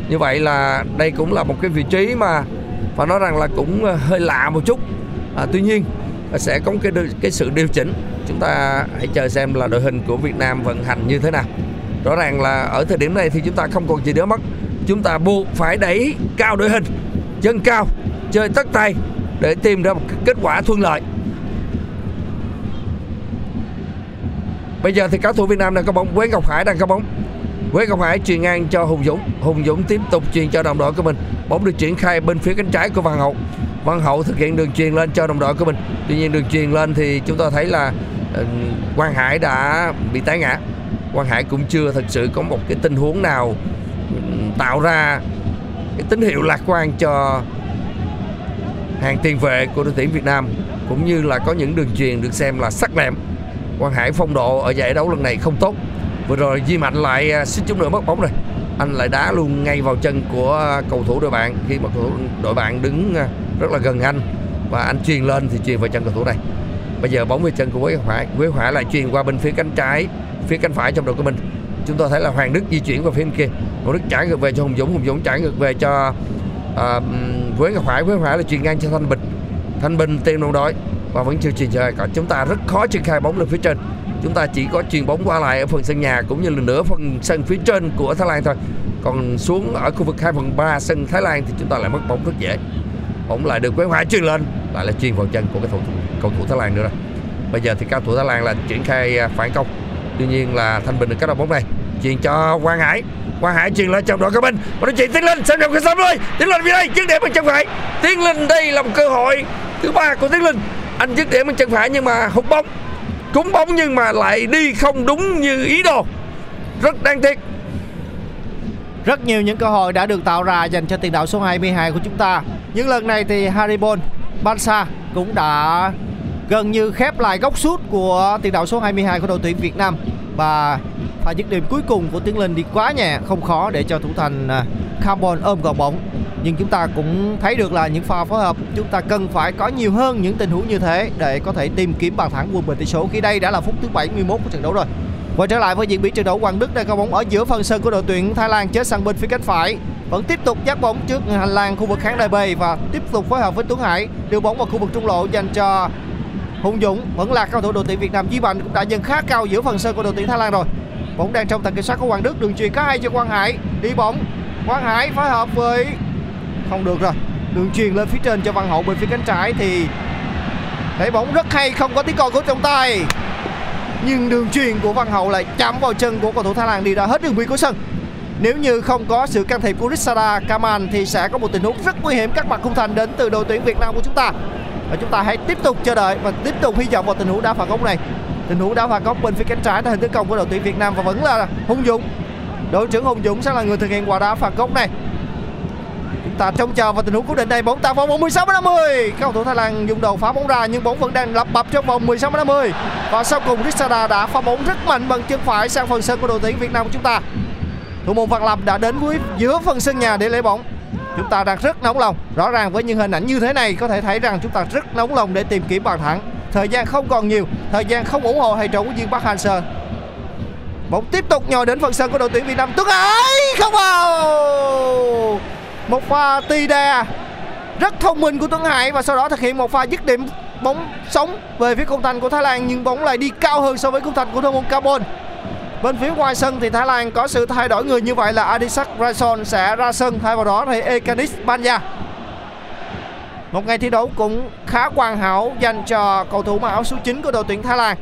Như vậy là đây cũng là một cái vị trí mà phải nói rằng là cũng à, hơi lạ một chút. À, tuy nhiên sẽ có cái cái sự điều chỉnh. Chúng ta hãy chờ xem là đội hình của Việt Nam vận hành như thế nào. Rõ ràng là ở thời điểm này thì chúng ta không còn gì nữa mất. Chúng ta buộc phải đẩy cao đội hình, chân cao, chơi tất tay để tìm ra một kết quả thuận lợi. Bây giờ thì các thủ Việt Nam đang có bóng. Quế Ngọc Hải đang có bóng. Quế Ngọc Hải truyền ngang cho Hùng Dũng. Hùng Dũng tiếp tục truyền cho đồng đội của mình. Bóng được triển khai bên phía cánh trái của Văn Hậu. Văn Hậu thực hiện đường truyền lên cho đồng đội của mình. Tuy nhiên đường truyền lên thì chúng ta thấy là ờ, Quang Hải đã bị té ngã. Quang Hải cũng chưa thực sự có một cái tình huống nào ừ, tạo ra cái tín hiệu lạc quan cho hàng tiền vệ của đội tuyển Việt Nam, cũng như là có những đường truyền được xem là sắc lẹm Quang Hải phong độ ở giải đấu lần này không tốt. Vừa rồi Di Mạnh lại ờ, xích suýt chút nữa mất bóng rồi. Anh lại đá luôn ngay vào chân của cầu thủ đội bạn. Khi mà cầu thủ đội bạn đứng ờ, rất là gần anh. Và anh truyền lên thì truyền vào chân cầu thủ này. Bây giờ bóng về chân của Quế Hải Quế Hải lại truyền qua bên phía cánh trái phía cánh phải trong đội của mình. Chúng tôi thấy là Hoàng Đức di chuyển vào phía bên kia. Hoàng Đức trả ngược về cho Hùng Dũng Hùng Dũng trả ngược về cho uh, Quế Ngọc Hải Quế Hải là truyền ngang cho Thanh Bình. Thanh Bình tiền đồng đội và vẫn chưa truyền trời cả chúng ta rất khó triển khai bóng lên phía trên. Chúng ta chỉ có truyền bóng qua lại ở phần sân nhà cũng như là nửa phần sân phía trên của Thái Lan thôi. Còn xuống ở khu vực 2 phần 3 sân Thái Lan thì chúng ta lại mất bóng rất dễ ổng lại được Quế Hải chuyên lên. Lại là chuyên vào chân của cái cầu thủ cầu thủ Thái Lan nữa rồi bây giờ thì cao thủ Thái Lan là triển khai à, phản công. Tuy nhiên là Thanh Bình được cái đầu bóng này. Chuyền cho Quang Hải. Quang Hải chuyền lên trong đội của mình và nó chuyển tiến lên xem trong cái sớm rồi tiến lên về đây, dứt điểm bằng chân phải. Tiến lên đây là một cơ hội thứ ba của tiến linh. Anh dứt điểm bằng chân phải nhưng mà hụt bóng. Cúng bóng nhưng mà lại đi không đúng như ý đồ. Rất đáng tiếc. Rất nhiều những cơ hội đã được tạo ra dành cho tiền đạo số 22 của chúng ta. Nhưng lần này thì Haribon Bansa cũng đã gần như khép lại góc sút của tiền đạo số 22 của đội tuyển Việt Nam và pha dứt điểm cuối cùng của Tiến Linh đi quá nhẹ, không khó để cho thủ thành à, Carbon ôm gọn bóng. Nhưng chúng ta cũng thấy được là những pha phối hợp chúng ta cần phải có nhiều hơn những tình huống như thế để có thể tìm kiếm bàn thắng quân bình tỷ số khi đây đã là phút thứ 71 của trận đấu rồi. Quay trở lại với diễn biến trận đấu Quang Đức đang có bóng ở giữa phần sân của đội tuyển Thái Lan chết sang bên phía cánh phải vẫn tiếp tục dắt bóng trước hành lang khu vực khán đài B và tiếp tục phối hợp với Tuấn Hải đưa bóng vào khu vực trung lộ dành cho Hùng Dũng. Vẫn là cầu thủ đội tuyển Việt Nam Duy Mạnh cũng đã dần khá cao giữa phần sân của đội tuyển Thái Lan rồi. Bóng đang trong tầm kiểm soát của Quang Đức, đường chuyền có hay cho Quang Hải. Đi bóng, Quang Hải phối hợp với không được rồi. Đường chuyền lên phía trên cho Văn Hậu bên phía cánh trái thì thấy bóng rất hay, không có tiếng còi của trọng tài. Nhưng đường chuyền của Văn Hậu lại chạm vào chân của cầu thủ Thái Lan đi ra hết đường biên của sân nếu như không có sự can thiệp của Rissada Kaman thì sẽ có một tình huống rất nguy hiểm các mặt khung thành đến từ đội tuyển Việt Nam của chúng ta. Và chúng ta hãy tiếp tục chờ đợi và tiếp tục hy vọng vào tình huống đá phạt góc này. Tình huống đá phạt góc bên phía cánh trái tại hình tấn công của đội tuyển Việt Nam và vẫn là Hùng Dũng. Đội trưởng Hùng Dũng sẽ là người thực hiện quả đá phạt góc này. Chúng ta trông chờ vào tình huống cố định này bóng tạo vòng 16 50 cầu thủ Thái Lan dùng đầu phá bóng ra nhưng bóng vẫn đang lập bập trong vòng 16 50 và sau cùng Rissada đã phá bóng rất mạnh bằng chân phải sang phần sân của đội tuyển Việt Nam của chúng ta thủ môn Văn Lập đã đến với giữa phần sân nhà để lấy bóng. Chúng ta đang rất nóng lòng. Rõ ràng với những hình ảnh như thế này, có thể thấy rằng chúng ta rất nóng lòng để tìm kiếm bàn thắng. Thời gian không còn nhiều, thời gian không ủng hộ hay trọng của viên Park Hang-seo. Bóng tiếp tục nhồi đến phần sân của đội tuyển Việt Nam. Tuấn Hải không vào! Một pha tì đè. Rất thông minh của Tuấn Hải và sau đó thực hiện một pha dứt điểm bóng sống về phía khung thành của Thái Lan, nhưng bóng lại đi cao hơn so với khung thành của thủ môn Carbon bên phía ngoài sân thì Thái Lan có sự thay đổi người như vậy là Adisak Raison sẽ ra sân. Thay vào đó thì Ekanis Banya một ngày thi đấu cũng khá hoàn hảo dành cho cầu thủ mặc áo số 9 của đội tuyển Thái Lan.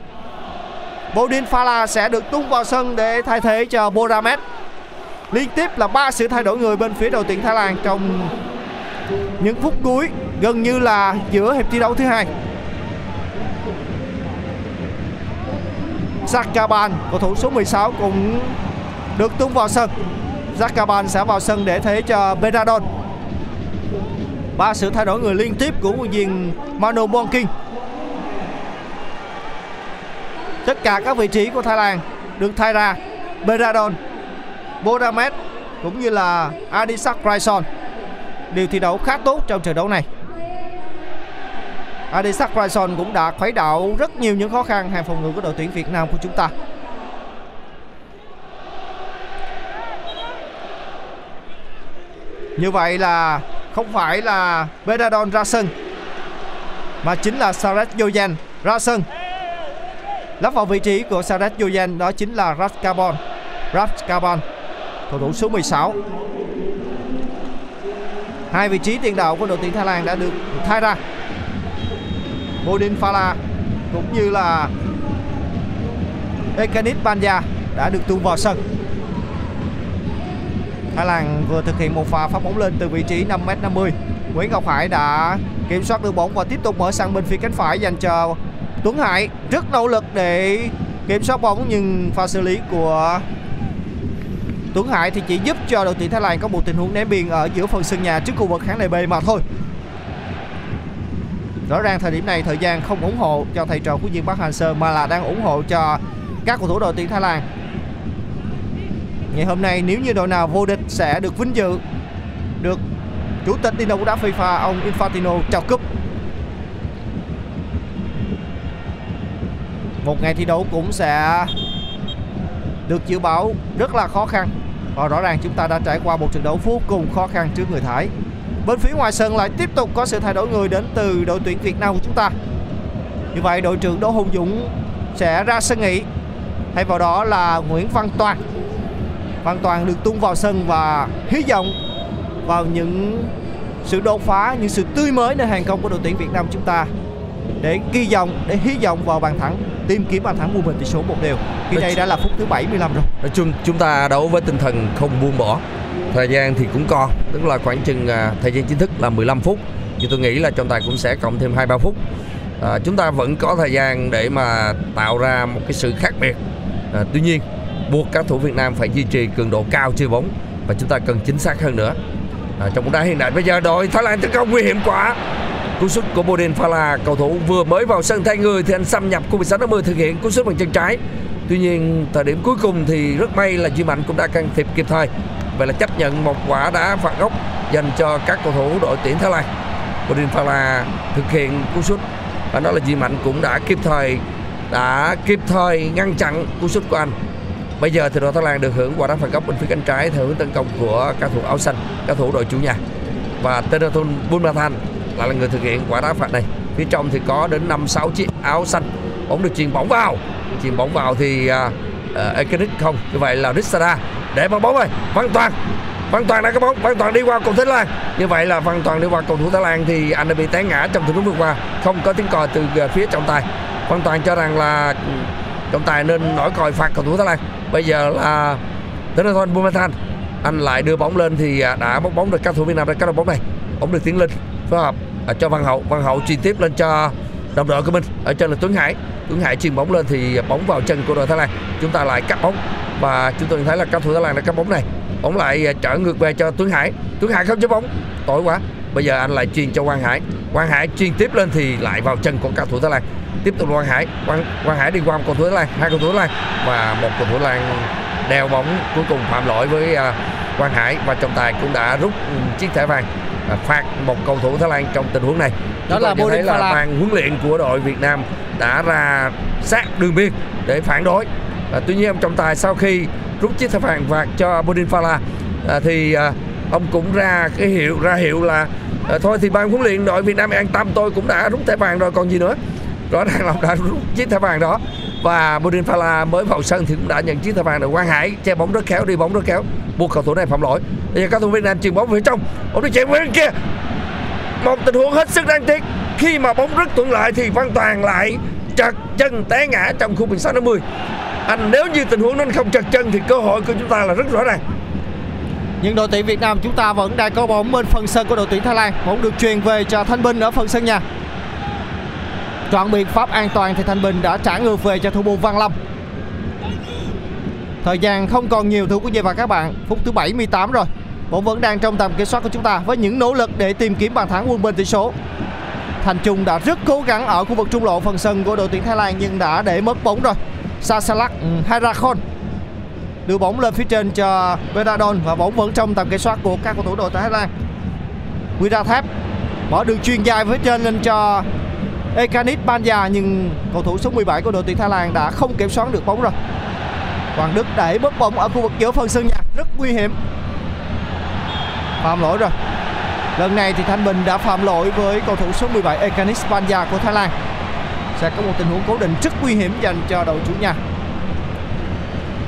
Bodin Fala sẽ được tung vào sân để thay thế cho Boramet. Liên tiếp là ba sự thay đổi người bên phía đội tuyển Thái Lan trong những phút cuối, gần như là giữa hiệp thi đấu thứ hai. Zakaban cầu thủ số 16 cũng được tung vào sân. Zakaban sẽ vào sân để thế cho Beradon ba sự thay đổi người liên tiếp của huấn viên Manu Bonking tất cả các vị trí của Thái Lan được thay ra Beradon Bodamet cũng như là Adisak Raison đều thi đấu khá tốt trong trận đấu này. Adisak Raison cũng đã khuấy đạo rất nhiều những khó khăn hàng phòng ngự của đội tuyển Việt Nam của chúng ta. Như vậy là không phải là Beradon ra sân, mà chính là Sarat Yoyan ra sân. Lắp vào vị trí của Sarat Yoyan đó chính là Raskabon Raskabon, cầu thủ số 16 hai vị trí tiền đạo của đội tuyển Thái Lan đã được thay ra. Bodin Fala cũng như là Ekanit Banja đã được tung vào sân. Thái Lan vừa thực hiện một pha phát bóng lên từ vị trí 5m50 Nguyễn Ngọc Hải đã kiểm soát được bóng và tiếp tục mở sang bên phía cánh phải dành cho Tuấn Hải. Rất nỗ lực để kiểm soát bóng, nhưng pha xử lý của Tuấn Hải thì chỉ giúp cho đội tuyển Thái Lan có một tình huống ném biên ở giữa phần sân nhà trước khu vực khán đài B mà thôi. Rõ ràng thời điểm này thời gian không ủng hộ cho thầy trò của viên Bắc Hàn Sơn mà là đang ủng hộ cho các cầu thủ đội tuyển Thái Lan. Ngày hôm nay, nếu như đội nào vô địch sẽ được vinh dự, được chủ tịch Liên đoàn bóng đá FIFA, ông Infantino trao cúp. Một ngày thi đấu cũng sẽ được dự báo rất là khó khăn và rõ ràng chúng ta đã trải qua một trận đấu vô cùng khó khăn trước người Thái. Bên phía ngoài sân lại tiếp tục có sự thay đổi người đến từ đội tuyển Việt Nam của chúng ta. Như vậy đội trưởng Đỗ Hùng Dũng sẽ ra sân nghỉ. Thay vào đó là Nguyễn Văn Toàn. Văn Toàn được tung vào sân và hy vọng vào những sự đột phá, những sự tươi mới nơi hàng công của đội tuyển Việt Nam chúng ta để kỳ vọng, để hy vọng vào bàn thắng tìm kiếm bàn thắng mua bình tỷ số một đều. Khi đây đã là phút thứ 75 rồi. Nói chung chúng ta đấu với tinh thần không buông bỏ. Thời gian thì cũng còn, tức là khoảng chừng à, thời gian chính thức là 15 phút. thì tôi nghĩ là trọng tài cũng sẽ cộng thêm 2-3 phút. À, chúng ta vẫn có thời gian để mà tạo ra một cái sự khác biệt. À, tuy nhiên buộc các thủ Việt Nam phải duy trì cường độ cao chơi bóng và chúng ta cần chính xác hơn nữa. À, trong bóng đá hiện đại bây giờ đội Thái Lan tấn công nguy hiểm quá cú sút của Bodin phala cầu thủ vừa mới vào sân thay người thì anh xâm nhập khu 16 50 thực hiện cú sút bằng chân trái tuy nhiên thời điểm cuối cùng thì rất may là Duy Mạnh cũng đã can thiệp kịp thời vậy là chấp nhận một quả đá phạt góc dành cho các cầu thủ đội tuyển Thái Lan Bodin Fala thực hiện cú sút và đó là Di Mạnh cũng đã kịp thời đã kịp thời ngăn chặn cú sút của anh Bây giờ thì đội Thái Lan được hưởng quả đá phạt góc bên phía cánh trái theo hướng tấn công của cầu thủ áo xanh, cầu thủ đội chủ nhà. Và Tenaton Bunmathan lại là người thực hiện quả đá phạt này. Phía trong thì có đến 5 6 chiếc áo xanh. Bóng được chuyền bóng vào. Chuyền bóng vào thì à, uh, Ekenic không. Như vậy là Rissara để bóng bóng rồi. Văn Toàn Văn Toàn đã có bóng, Văn Toàn đi qua cầu Thái Lan. Như vậy là Văn Toàn đi qua cầu thủ Thái Lan thì anh đã bị té ngã trong tình huống vừa qua, không có tiếng còi từ ờ, phía trọng tài. Văn Toàn cho rằng là ừ, trọng tài nên nổi còi phạt cầu thủ Thái Lan. Bây giờ là Tenaton Bumathan anh lại đưa bóng lên thì ờ, đã bóng bóng được các thủ Việt Nam đã cắt bóng này. Bóng được tiến lên phối hợp cho Văn Hậu, Văn Hậu truyền tiếp lên cho đồng đội của mình ở chân là Tuấn Hải. Tuấn Hải chuyền bóng lên thì bóng vào chân của đội Thái Lan. Chúng ta lại cắt bóng và chúng tôi thấy là các thủ Thái Lan đã cắt bóng này. Bóng lại à, trở ngược về cho Tuấn Hải. Tuấn Hải không chấp bóng, tội quá. Bây giờ anh lại truyền cho Quang Hải. Quang Hải truyền tiếp lên thì lại vào chân của các thủ Thái Lan. Tiếp tục Quang Hải, Quang, Quang Hải đi qua một cầu thủ Thái Lan, hai cầu thủ Thái Lan và một cầu thủ Thái Lan đeo bóng cuối cùng phạm lỗi với à, Quang Hải và trọng tài cũng đã rút ừ, chiếc thẻ vàng phạt một cầu thủ Thái Lan trong tình huống này. Đó là thấy là ban huấn luyện của đội Việt Nam đã ra sát đường biên để phản đối. À, tuy nhiên ông trọng tài sau khi rút chiếc thẻ vàng phạt cho Bodin Fala à, thì à, ông cũng ra cái hiệu ra hiệu là à, thôi thì ban huấn luyện đội Việt Nam an tâm tôi cũng đã rút thẻ vàng rồi còn gì nữa? Rõ ràng là ông đã rút chiếc thẻ vàng đó. Và Bodin Fala mới vào sân thì cũng đã nhận chiếc thẻ vàng rồi Quang Hải che bóng rất khéo đi bóng rất khéo buộc cầu thủ này phạm lỗi. Bây giờ cầu thủ Việt Nam chuyền bóng về trong. Ông đi chạy bên kia một tình huống hết sức đáng tiếc khi mà bóng rất thuận lợi thì Văn Toàn lại trật chân té ngã trong khu 16 50 anh, nếu như tình huống nó không trật chân thì cơ hội của chúng ta là rất rõ ràng Nhưng đội tuyển Việt Nam chúng ta vẫn đang có bóng bên phần sân của đội tuyển Thái Lan. Bóng được truyền về cho Thanh Bình ở phần sân nhà. Chọn biện pháp an toàn thì Thanh Bình đã trả ngược về cho thủ môn Văn Lâm. Thời gian không còn nhiều thưa quý vị và các bạn. Phút thứ 78 rồi. Bóng vẫn đang trong tầm kiểm soát của chúng ta với những nỗ lực để tìm kiếm bàn thắng quân bên tỷ số. Thành Trung đã rất cố gắng ở khu vực trung lộ phần sân của đội tuyển Thái Lan nhưng đã để mất bóng rồi. Sasalak ừ, đưa bóng lên phía trên cho Vedadon và bóng vẫn trong tầm kiểm soát của các cầu thủ đội Thái Lan. Wira Thép bỏ đường truyền dài phía trên lên cho Ekanit Banja nhưng cầu thủ số 17 của đội tuyển Thái Lan đã không kiểm soát được bóng rồi. Hoàng Đức đẩy mất bóng ở khu vực giữa phần sân nhà rất nguy hiểm. Phạm lỗi rồi. Lần này thì Thanh Bình đã phạm lỗi với cầu thủ số 17 Ekanis Panja của Thái Lan. Sẽ có một tình huống cố định rất nguy hiểm dành cho đội chủ nhà.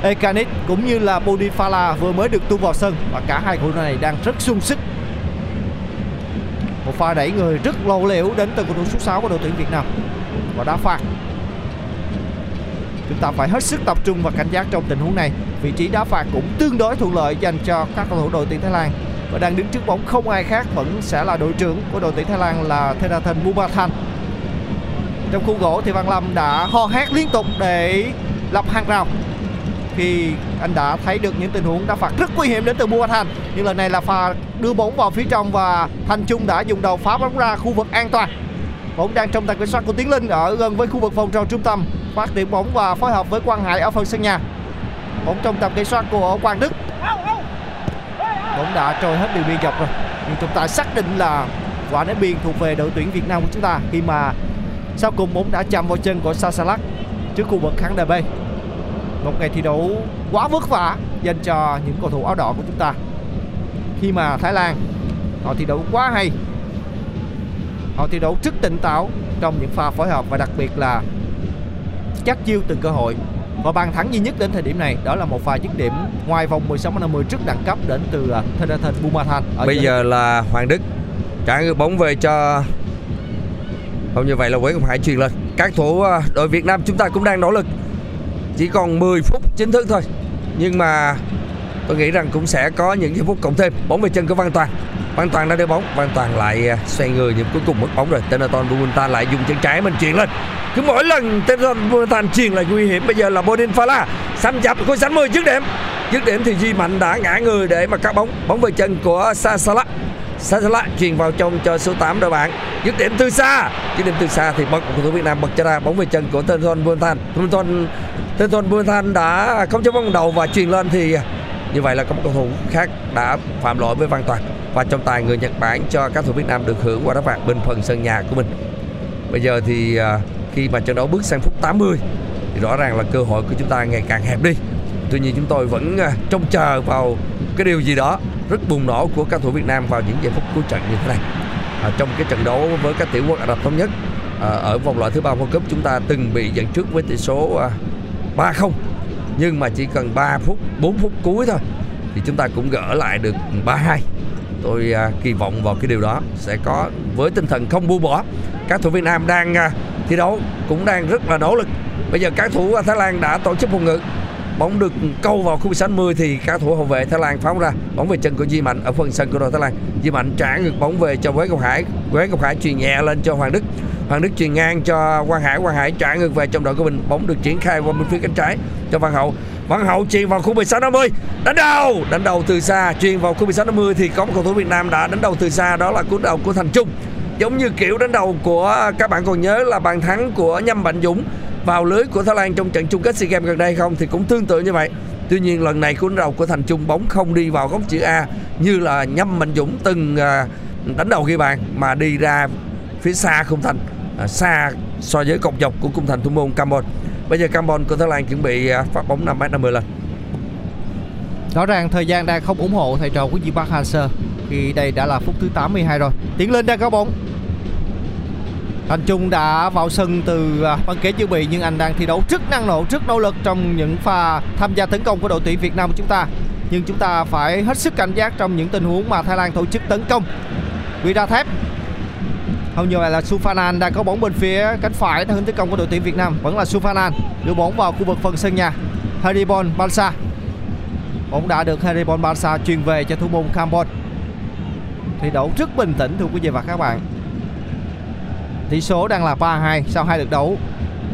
Ekanis cũng như là Bodifala vừa mới được tung vào sân và cả hai cầu thủ này đang rất sung sức. Một pha đẩy người rất lâu liễu đến từ cầu thủ số 6 của đội tuyển Việt Nam và đá phạt. Chúng ta phải hết sức tập trung và cảnh giác trong tình huống này. Vị trí đá phạt cũng tương đối thuận lợi dành cho các cầu thủ đội tuyển Thái Lan và đang đứng trước bóng không ai khác vẫn sẽ là đội trưởng của đội tuyển Thái Lan là Therathan Mubathan Trong khu gỗ thì Văn Lâm đã ho hét liên tục để lập hàng rào. Khi anh đã thấy được những tình huống đá phạt rất nguy hiểm đến từ Bumathan nhưng lần này là pha đưa bóng vào phía trong và Thành Trung đã dùng đầu phá bóng ra khu vực an toàn. Bóng đang trong tầm kiểm soát của Tiến Linh ở gần với khu vực vòng tròn trung tâm, phát điểm bóng và phối hợp với Quang Hải ở phần sân nhà. Bóng trong tầm kiểm soát của Quang Đức bóng đã trôi hết đường biên dọc rồi. Nhưng chúng ta xác định là quả ném biên thuộc về đội tuyển Việt Nam của chúng ta khi mà sau cùng bóng đã chạm vào chân của Sasalak trước khu vực khán đài B. Một ngày thi đấu quá vất vả dành cho những cầu thủ áo đỏ của chúng ta. Khi mà Thái Lan, họ thi đấu quá hay. Họ thi đấu rất tỉnh táo trong những pha phối hợp và đặc biệt là chắc chiêu từng cơ hội và bàn thắng duy nhất đến thời điểm này đó là một pha dứt điểm ngoài vòng 16 50 rất đẳng cấp đến từ uh, Therathan Bumathan bây giờ là Hoàng Đức trả bóng về cho không như vậy là Quế Ngọc Hải truyền lên. Các thủ à, đội Việt Nam chúng ta cũng đang nỗ lực. Chỉ còn 10 phút chính thức thôi. Nhưng mà tôi nghĩ rằng cũng sẽ có những giây phút cộng thêm. Bóng về chân của Văn Toàn. Văn Toàn đã đưa bóng. Văn Toàn lại à, xoay người nhưng cuối cùng mất bóng rồi. Tenaton Bumuntan lại dùng chân trái mình chuyển lên cứ mỗi lần Tenaton Bumuntan truyền lại nguy hiểm. Bây giờ là Bodin Fala. Xâm nhập của sánh 10 trước điểm. Trước điểm thì Duy Mạnh đã ngã người để mà cắt bóng. Bóng về chân của Sasala. Sasala truyền vào trong cho số 8 đội bạn. Dứt điểm từ xa. Dứt điểm từ xa thì bật của thủ Việt Nam bật cho ra. Bóng về chân của Tenaton tên Tenaton Tenaton than đã không cho bóng đầu và truyền lên thì như vậy là có một cầu thủ khác đã phạm lỗi với Văn Toàn. Và trọng tài người Nhật Bản cho các thủ Việt Nam được hưởng quả đá phạt bên phần sân nhà của mình. Bây giờ thì à, khi mà trận đấu bước sang phút 80 thì rõ ràng là cơ hội của chúng ta ngày càng hẹp đi. Tuy nhiên chúng tôi vẫn à, trông chờ vào cái điều gì đó rất bùng nổ của các thủ Việt Nam vào những giây phút cuối trận như thế này. À, trong cái trận đấu với các tiểu quốc Ả Rập thống nhất à, ở vòng loại thứ ba World Cup chúng ta từng bị dẫn trước với tỷ số à, 3-0 nhưng mà chỉ cần 3 phút 4 phút cuối thôi thì chúng ta cũng gỡ lại được 3-2 tôi à, kỳ vọng vào cái điều đó sẽ có với tinh thần không buông bỏ các thủ Việt Nam đang à, thi đấu cũng đang rất là nỗ lực. Bây giờ các thủ Thái Lan đã tổ chức phòng ngự. Bóng được câu vào khu vực 60 thì các thủ hậu vệ Thái Lan phóng ra. Bóng về chân của Di Mạnh ở phần sân của đội Thái Lan. Di Mạnh trả ngược bóng về cho Quế Ngọc Hải. Quế Ngọc Hải truyền nhẹ lên cho Hoàng Đức. Hoàng Đức truyền ngang cho Quang Hải. Quang Hải trả ngược về trong đội của mình. Bóng được triển khai qua bên phía cánh trái cho Văn Hậu. Văn Hậu truyền vào khu 16 50 đánh đầu! Đánh đầu từ xa truyền vào khu 16 50 thì có một cầu thủ Việt Nam đã đánh đầu từ xa, đó là cú đầu của Thành Trung giống như kiểu đánh đầu của các bạn còn nhớ là bàn thắng của Nhâm Mạnh Dũng vào lưới của Thái Lan trong trận chung kết SEA Games gần đây không? Thì cũng tương tự như vậy. Tuy nhiên, lần này cú đánh đầu của Thành Trung bóng không đi vào góc chữ A như là Nhâm Mạnh Dũng từng à, đánh đầu ghi bàn mà đi ra phía xa khung thành à, xa so với cột dọc của khung thành thủ môn Cameroon bây giờ Campbell của Thái Lan chuẩn bị à, phát bóng 5 m 50 lên Rõ ràng thời gian đang không ủng hộ thầy trò của Diệp Park Hang-seo khi đây đã là phút thứ 82 rồi. Tiến lên đang có bóng. Thành Trung đã vào sân từ à, băng ghế chuẩn bị nhưng anh đang thi đấu rất năng nổ, rất nỗ lực trong những pha tham gia tấn công của đội tuyển Việt Nam của chúng ta. Nhưng chúng ta phải hết sức cảnh giác trong những tình huống mà Thái Lan tổ chức tấn công. Quy ra thép Hầu như là Sufanan đang có bóng bên phía cánh phải theo hướng tấn công của đội tuyển Việt Nam vẫn là Sufanan đưa bóng vào khu vực phần sân nhà Haribon Balsa bóng đã được Haribon Barca truyền về cho thủ môn Campbell thi đấu rất bình tĩnh, thưa quý vị và các bạn. Tỷ số đang là 3-2 sau hai lượt đấu.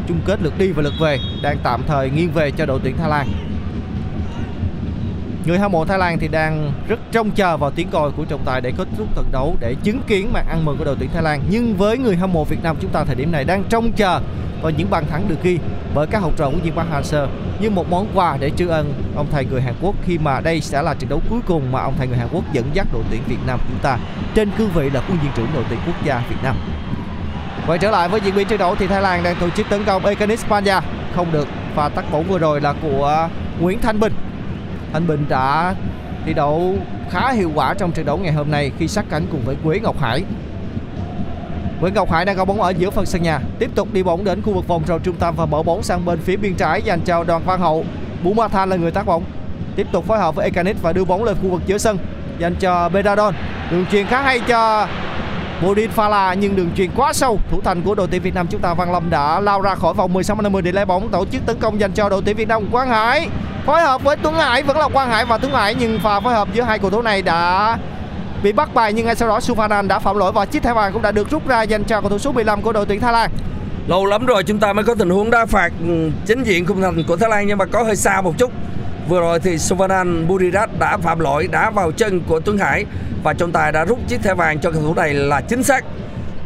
Chung kết lượt đi và lượt về đang tạm thời nghiêng về cho đội tuyển Thái Lan. Người hâm mộ Thái Lan thì đang rất trông chờ vào tiếng còi của trọng tài để kết thúc trận đấu để chứng kiến màn ăn mừng của đội tuyển Thái Lan. Nhưng với người hâm mộ Việt Nam chúng ta thời điểm này đang trông chờ vào những bàn thắng được ghi bởi các học trò của Diên Park Hang-seo như một món quà để tri ân ông thầy người Hàn Quốc khi mà đây sẽ là trận đấu cuối cùng mà ông thầy người Hàn Quốc dẫn dắt đội tuyển Việt Nam chúng ta trên cương vị là huấn viên trưởng đội tuyển quốc gia Việt Nam. Quay trở lại với diễn biến trận đấu thì Thái Lan đang tổ chức tấn công Ekanis Panya không được và tắt bóng vừa rồi là của Nguyễn Thanh Bình Thanh Bình đã thi đấu khá hiệu quả trong trận đấu ngày hôm nay khi sát cánh cùng với Quế Ngọc Hải. Quế Ngọc Hải đang có bóng ở giữa phần sân nhà, tiếp tục đi bóng đến khu vực vòng tròn trung tâm và mở bóng sang bên phía biên trái dành cho Đoàn Văn Hậu. Bú Ma Than là người tác bóng. Tiếp tục phối hợp với Ekanit và đưa bóng lên khu vực giữa sân dành cho Bedadon. Đường truyền khá hay cho Bodin Phala nhưng đường truyền quá sâu. Thủ thành của đội tuyển Việt Nam chúng ta Văn Lâm đã lao ra khỏi vòng 16 50 để lấy bóng tổ chức tấn công dành cho đội tuyển Việt Nam Quang Hải phối hợp với Tuấn Hải, vẫn là Quang Hải và Tuấn Hải, nhưng pha phối hợp giữa hai cầu thủ này đã bị bắt bài nhưng ngay sau đó Suvanan đã phạm lỗi và chiếc thẻ vàng cũng đã được rút ra dành cho cầu thủ số 15 của đội tuyển Thái Lan. Lâu lắm rồi chúng ta mới có tình huống đá phạt ừ, chính diện khung thành của Thái Lan, nhưng mà có hơi xa một chút. Vừa rồi thì Suvanan Burirat đã phạm lỗi đá vào chân của Tuấn Hải và trọng tài đã rút chiếc thẻ vàng cho cầu thủ này là chính xác.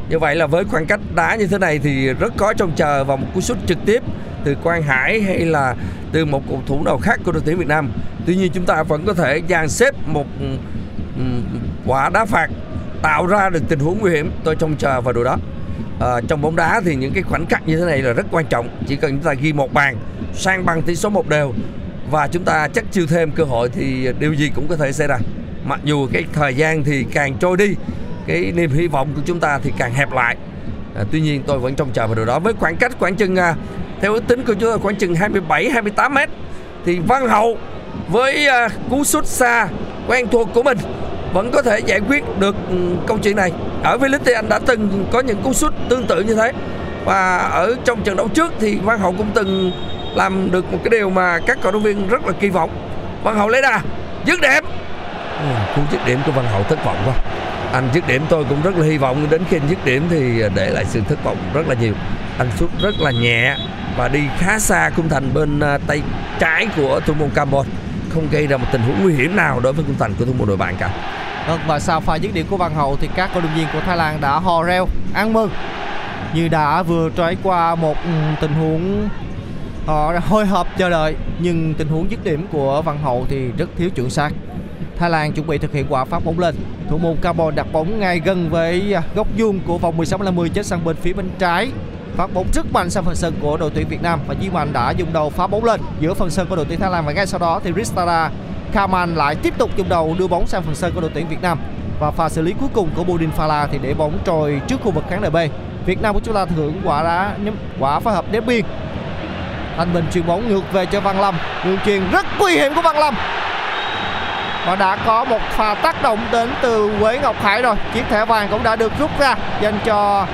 Như vậy là với khoảng cách đá như thế này thì rất có trông chờ vào một cú sút trực tiếp từ Quang Hải hay là từ một cầu thủ nào khác của đội tuyển Việt Nam. Tuy nhiên chúng ta vẫn có thể dàn xếp một quả đá phạt tạo ra được tình huống nguy hiểm. Tôi trông chờ vào điều đó. À, trong bóng đá thì những cái khoảnh khắc như thế này là rất quan trọng. Chỉ cần chúng ta ghi một bàn sang bằng tỷ số một đều và chúng ta chắc chiêu thêm cơ hội thì điều gì cũng có thể xảy ra. Mặc dù cái thời gian thì càng trôi đi, cái niềm hy vọng của chúng ta thì càng hẹp lại. À, tuy nhiên tôi vẫn trông chờ vào điều đó với khoảng cách khoảng chừng à, theo ước tính của chúng tôi khoảng chừng 27 28 mét thì Văn Hậu với à, cú sút xa quen thuộc của mình vẫn có thể giải quyết được ừ, câu chuyện này ở V-League thì anh đã từng có những cú sút tương tự như thế và ở trong trận đấu trước thì Văn Hậu cũng từng làm được một cái điều mà các cổ động viên rất là kỳ vọng. Văn Hậu lấy đà dứt điểm. Ừ, cú dứt điểm của Văn Hậu thất vọng quá. Anh dứt điểm tôi cũng rất là hy vọng đến khi anh dứt điểm thì để lại sự thất vọng rất là nhiều. Anh sút rất là nhẹ và đi khá xa khung thành bên à, tay trái của thủ môn Campbell. Không gây ra một tình huống nguy hiểm nào đối với khung thành của thủ môn đội bạn cả. Vâng, và sau pha dứt điểm của Văn Hậu thì các cổ động viên của Thái Lan đã hò reo ăn mừng. Như đã vừa trải qua một ừ, tình huống họ hồi hộp chờ đợi, nhưng tình huống dứt điểm của Văn Hậu thì rất thiếu chuẩn xác. Thái Lan chuẩn bị thực hiện quả phát bóng lên. Thủ môn carbon đặt bóng ngay gần với góc vuông của vòng 16 50 chết sang bên phía bên trái phát bóng rất mạnh sang phần sân của đội tuyển Việt Nam và Duy Mạnh đã dùng đầu phá bóng lên giữa phần sân của đội tuyển Thái Lan và ngay sau đó thì Ristara Kaman lại tiếp tục dùng đầu đưa bóng sang phần sân của đội tuyển Việt Nam và pha xử lý cuối cùng của Bodin Phala thì để bóng trôi trước khu vực khán đài B. Việt Nam của chúng ta thưởng quả đá quả phối hợp đếm biên. Thanh Bình chuyền bóng ngược về cho Văn Lâm, đường chuyền rất nguy hiểm của Văn Lâm. Và đã có một pha tác động đến từ Quế Ngọc Hải rồi. Chiếc thẻ vàng cũng đã được rút ra dành cho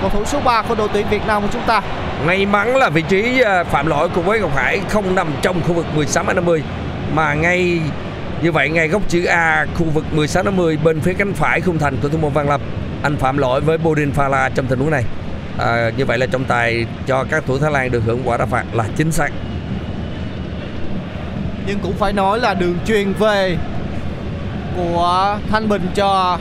cầu thủ số 3 của đội tuyển Việt Nam của chúng ta. May mắn là vị trí à, phạm lỗi của quế Ngọc Hải không nằm trong khu vực 16 50 mà ngay như vậy ngay góc chữ A khu vực 16 50 bên phía cánh phải khung thành của thủ môn Văn Lâm. Anh phạm lỗi với Bodin Phala trong tình huống này. À, như vậy là trọng tài cho các thủ Thái Lan được hưởng quả đá phạt là chính xác. Nhưng cũng phải nói là đường truyền về của Thanh Bình cho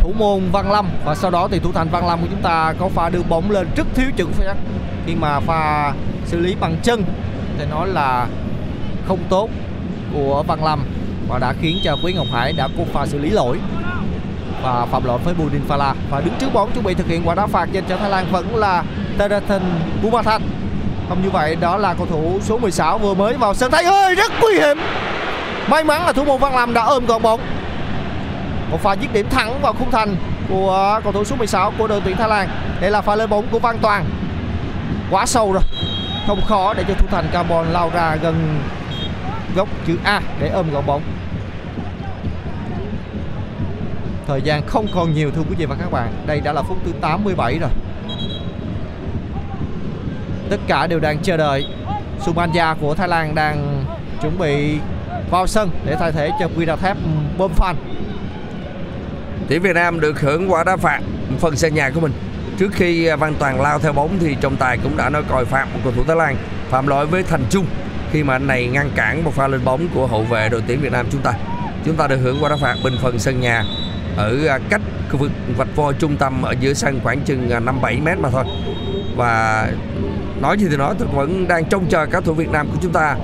thủ môn Văn Lâm. Và sau đó thì thủ thành Văn Lâm của chúng ta có pha đưa bóng lên rất thiếu chuẩn xác. Khi mà pha xử lý bằng chân thì nói là không tốt của Văn Lâm. Và đã khiến cho Quý Ngọc Hải đã có pha xử lý lỗi và phạm lỗi với Budin Phala và đứng trước bóng, chuẩn bị thực hiện quả đá phạt dành cho Thái Lan vẫn là Terathan Bumathan Không như vậy, đó là cầu thủ số 16 vừa mới vào sân thay ơi rất nguy hiểm. May mắn là thủ môn Văn Lâm đã ôm gọn bóng. Một pha dứt điểm thẳng vào khung thành của cầu thủ số 16 của đội tuyển Thái Lan. Đây là pha lên bóng của Văn Toàn. Quá sâu rồi. Không khó để cho thủ thành Carbon lao ra gần góc chữ A để ôm gọn bóng. Thời gian không còn nhiều, thưa quý vị và các bạn. Đây đã là phút thứ 87 rồi. Tất cả đều đang chờ đợi. Sumanja của Thái Lan đang chuẩn bị vào sân để thay thế cho Quy-ra-thép bơm phan Tuyển Việt Nam được hưởng quả đá phạt phần sân nhà của mình. Trước khi Văn Toàn lao theo bóng thì trọng tài cũng đã nói còi phạt một cầu thủ Thái Lan phạm lỗi với Thành Trung khi mà anh này ngăn cản một pha lên bóng của hậu vệ đội tuyển Việt Nam chúng ta. Chúng ta được hưởng quả đá phạt bình phần sân nhà ở à, cách khu vực vạch voi trung tâm ở giữa sân khoảng chừng à, 5 7 mét mà thôi. Và nói gì thì nói tôi vẫn đang trông chờ các thủ Việt Nam của chúng ta.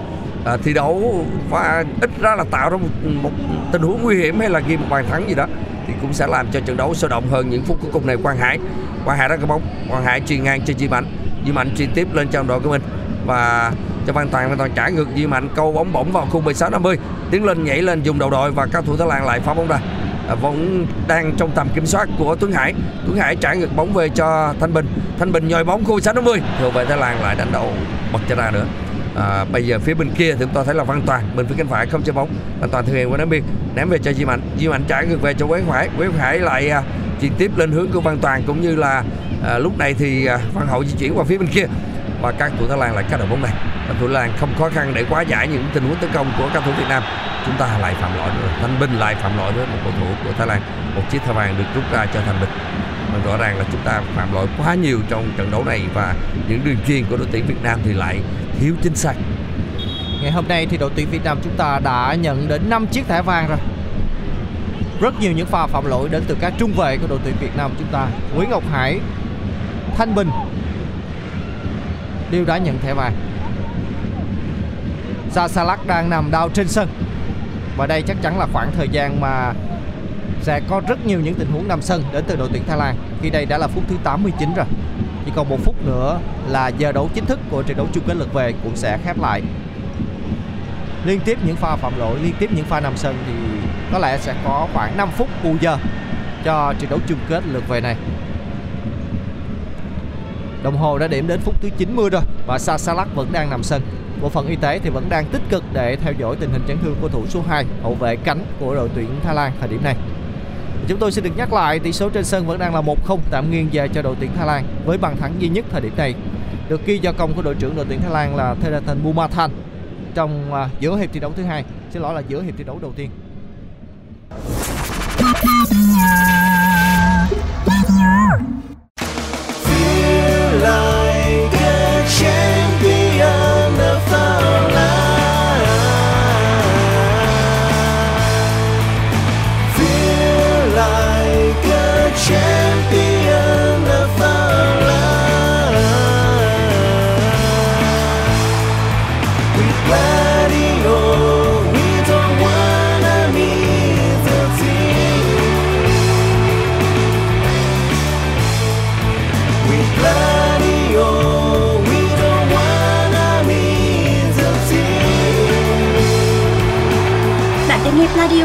À, thi đấu và ít ra là tạo ra một, một tình huống nguy hiểm hay là ghi một bàn thắng gì đó thì cũng sẽ làm cho trận đấu sôi động hơn những phút cuối cùng này. Quang Hải Quang Hải ra cái bóng. Quang Hải truyền ngang cho di Mạnh. Di Mạnh truyền tiếp lên trong đội của mình. Và cho Văn Toàn Văn Toàn trả ngược di Mạnh. Câu bóng bổng vào khung 16 50 tiến lên nhảy lên dùng đầu đội và các thủ Thái Lan lại phá bóng ra. À, vẫn đang trong tầm kiểm soát của Tuấn Hải. Tuấn Hải trả ngược bóng về cho Thanh Bình. Thanh Bình nhồi bóng khu 16 50 thừa về Thái Lan lại đánh đầu bật cho ra nữa. À, bây giờ phía bên kia thì chúng ta thấy là Văn Toàn bên phía cánh phải không chơi bóng. Văn Toàn thực hiện qua ném biên ném về cho Di Mạnh. Di Mạnh trả ngược về cho Quế Hải Quế Hải lại à, chuyển tiếp lên hướng của Văn Toàn cũng như là à, lúc này thì à, Văn Hậu di chuyển qua phía bên kia. Và các thủ Thái Lan lại cắt đầu bóng này và thủ Lan không khó khăn để quá giải những tình huống tấn công của các thủ Việt Nam chúng ta lại phạm lỗi nữa Thanh Bình lại phạm lỗi với một cầu thủ của Thái Lan một chiếc thẻ vàng được rút ra cho Thanh Bình mà rõ ràng là chúng ta phạm lỗi quá nhiều trong trận đấu này và những đường chuyền của đội tuyển Việt Nam thì lại thiếu chính xác Ngày hôm nay thì đội tuyển Việt Nam chúng ta đã nhận đến 5 chiếc thẻ vàng rồi. Rất nhiều những pha phạm lỗi đến từ các trung vệ của đội tuyển Việt Nam chúng ta. Nguyễn Ngọc Hải, Thanh Bình đều đã nhận thẻ vàng. Sasalak đang nằm đau trên sân. Và đây chắc chắn là khoảng thời gian mà sẽ có rất nhiều những tình huống nằm sân đến từ đội tuyển Thái Lan. Khi đây đã là phút thứ 89 rồi. Chỉ còn một phút nữa là giờ đấu chính thức của trận đấu chung kết lượt về cũng sẽ khép lại liên tiếp những pha phạm lỗi, liên tiếp những pha nằm sân thì có lẽ sẽ có khoảng 5 phút bù giờ cho trận đấu chung kết lượt về này đồng hồ đã điểm đến phút thứ 90 rồi và Sasalak vẫn đang nằm sân bộ phận y tế thì vẫn đang tích cực để theo dõi tình hình chấn thương của thủ số 2 hậu vệ cánh của đội tuyển Thái Lan thời điểm này. Chúng tôi xin được nhắc lại, tỷ số trên sân vẫn đang là 1-0 tạm nghiêng về cho đội tuyển Thái Lan với bàn thắng duy nhất thời điểm này. Được ghi do công của đội trưởng đội tuyển Thái Lan là Therathan Bumathan trong à, giữa hiệp thi đấu thứ hai. Xin lỗi là giữa hiệp thi đấu đầu tiên.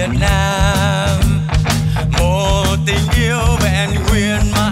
Việt Nam. Một tình yêu vẹn nguyên mãi.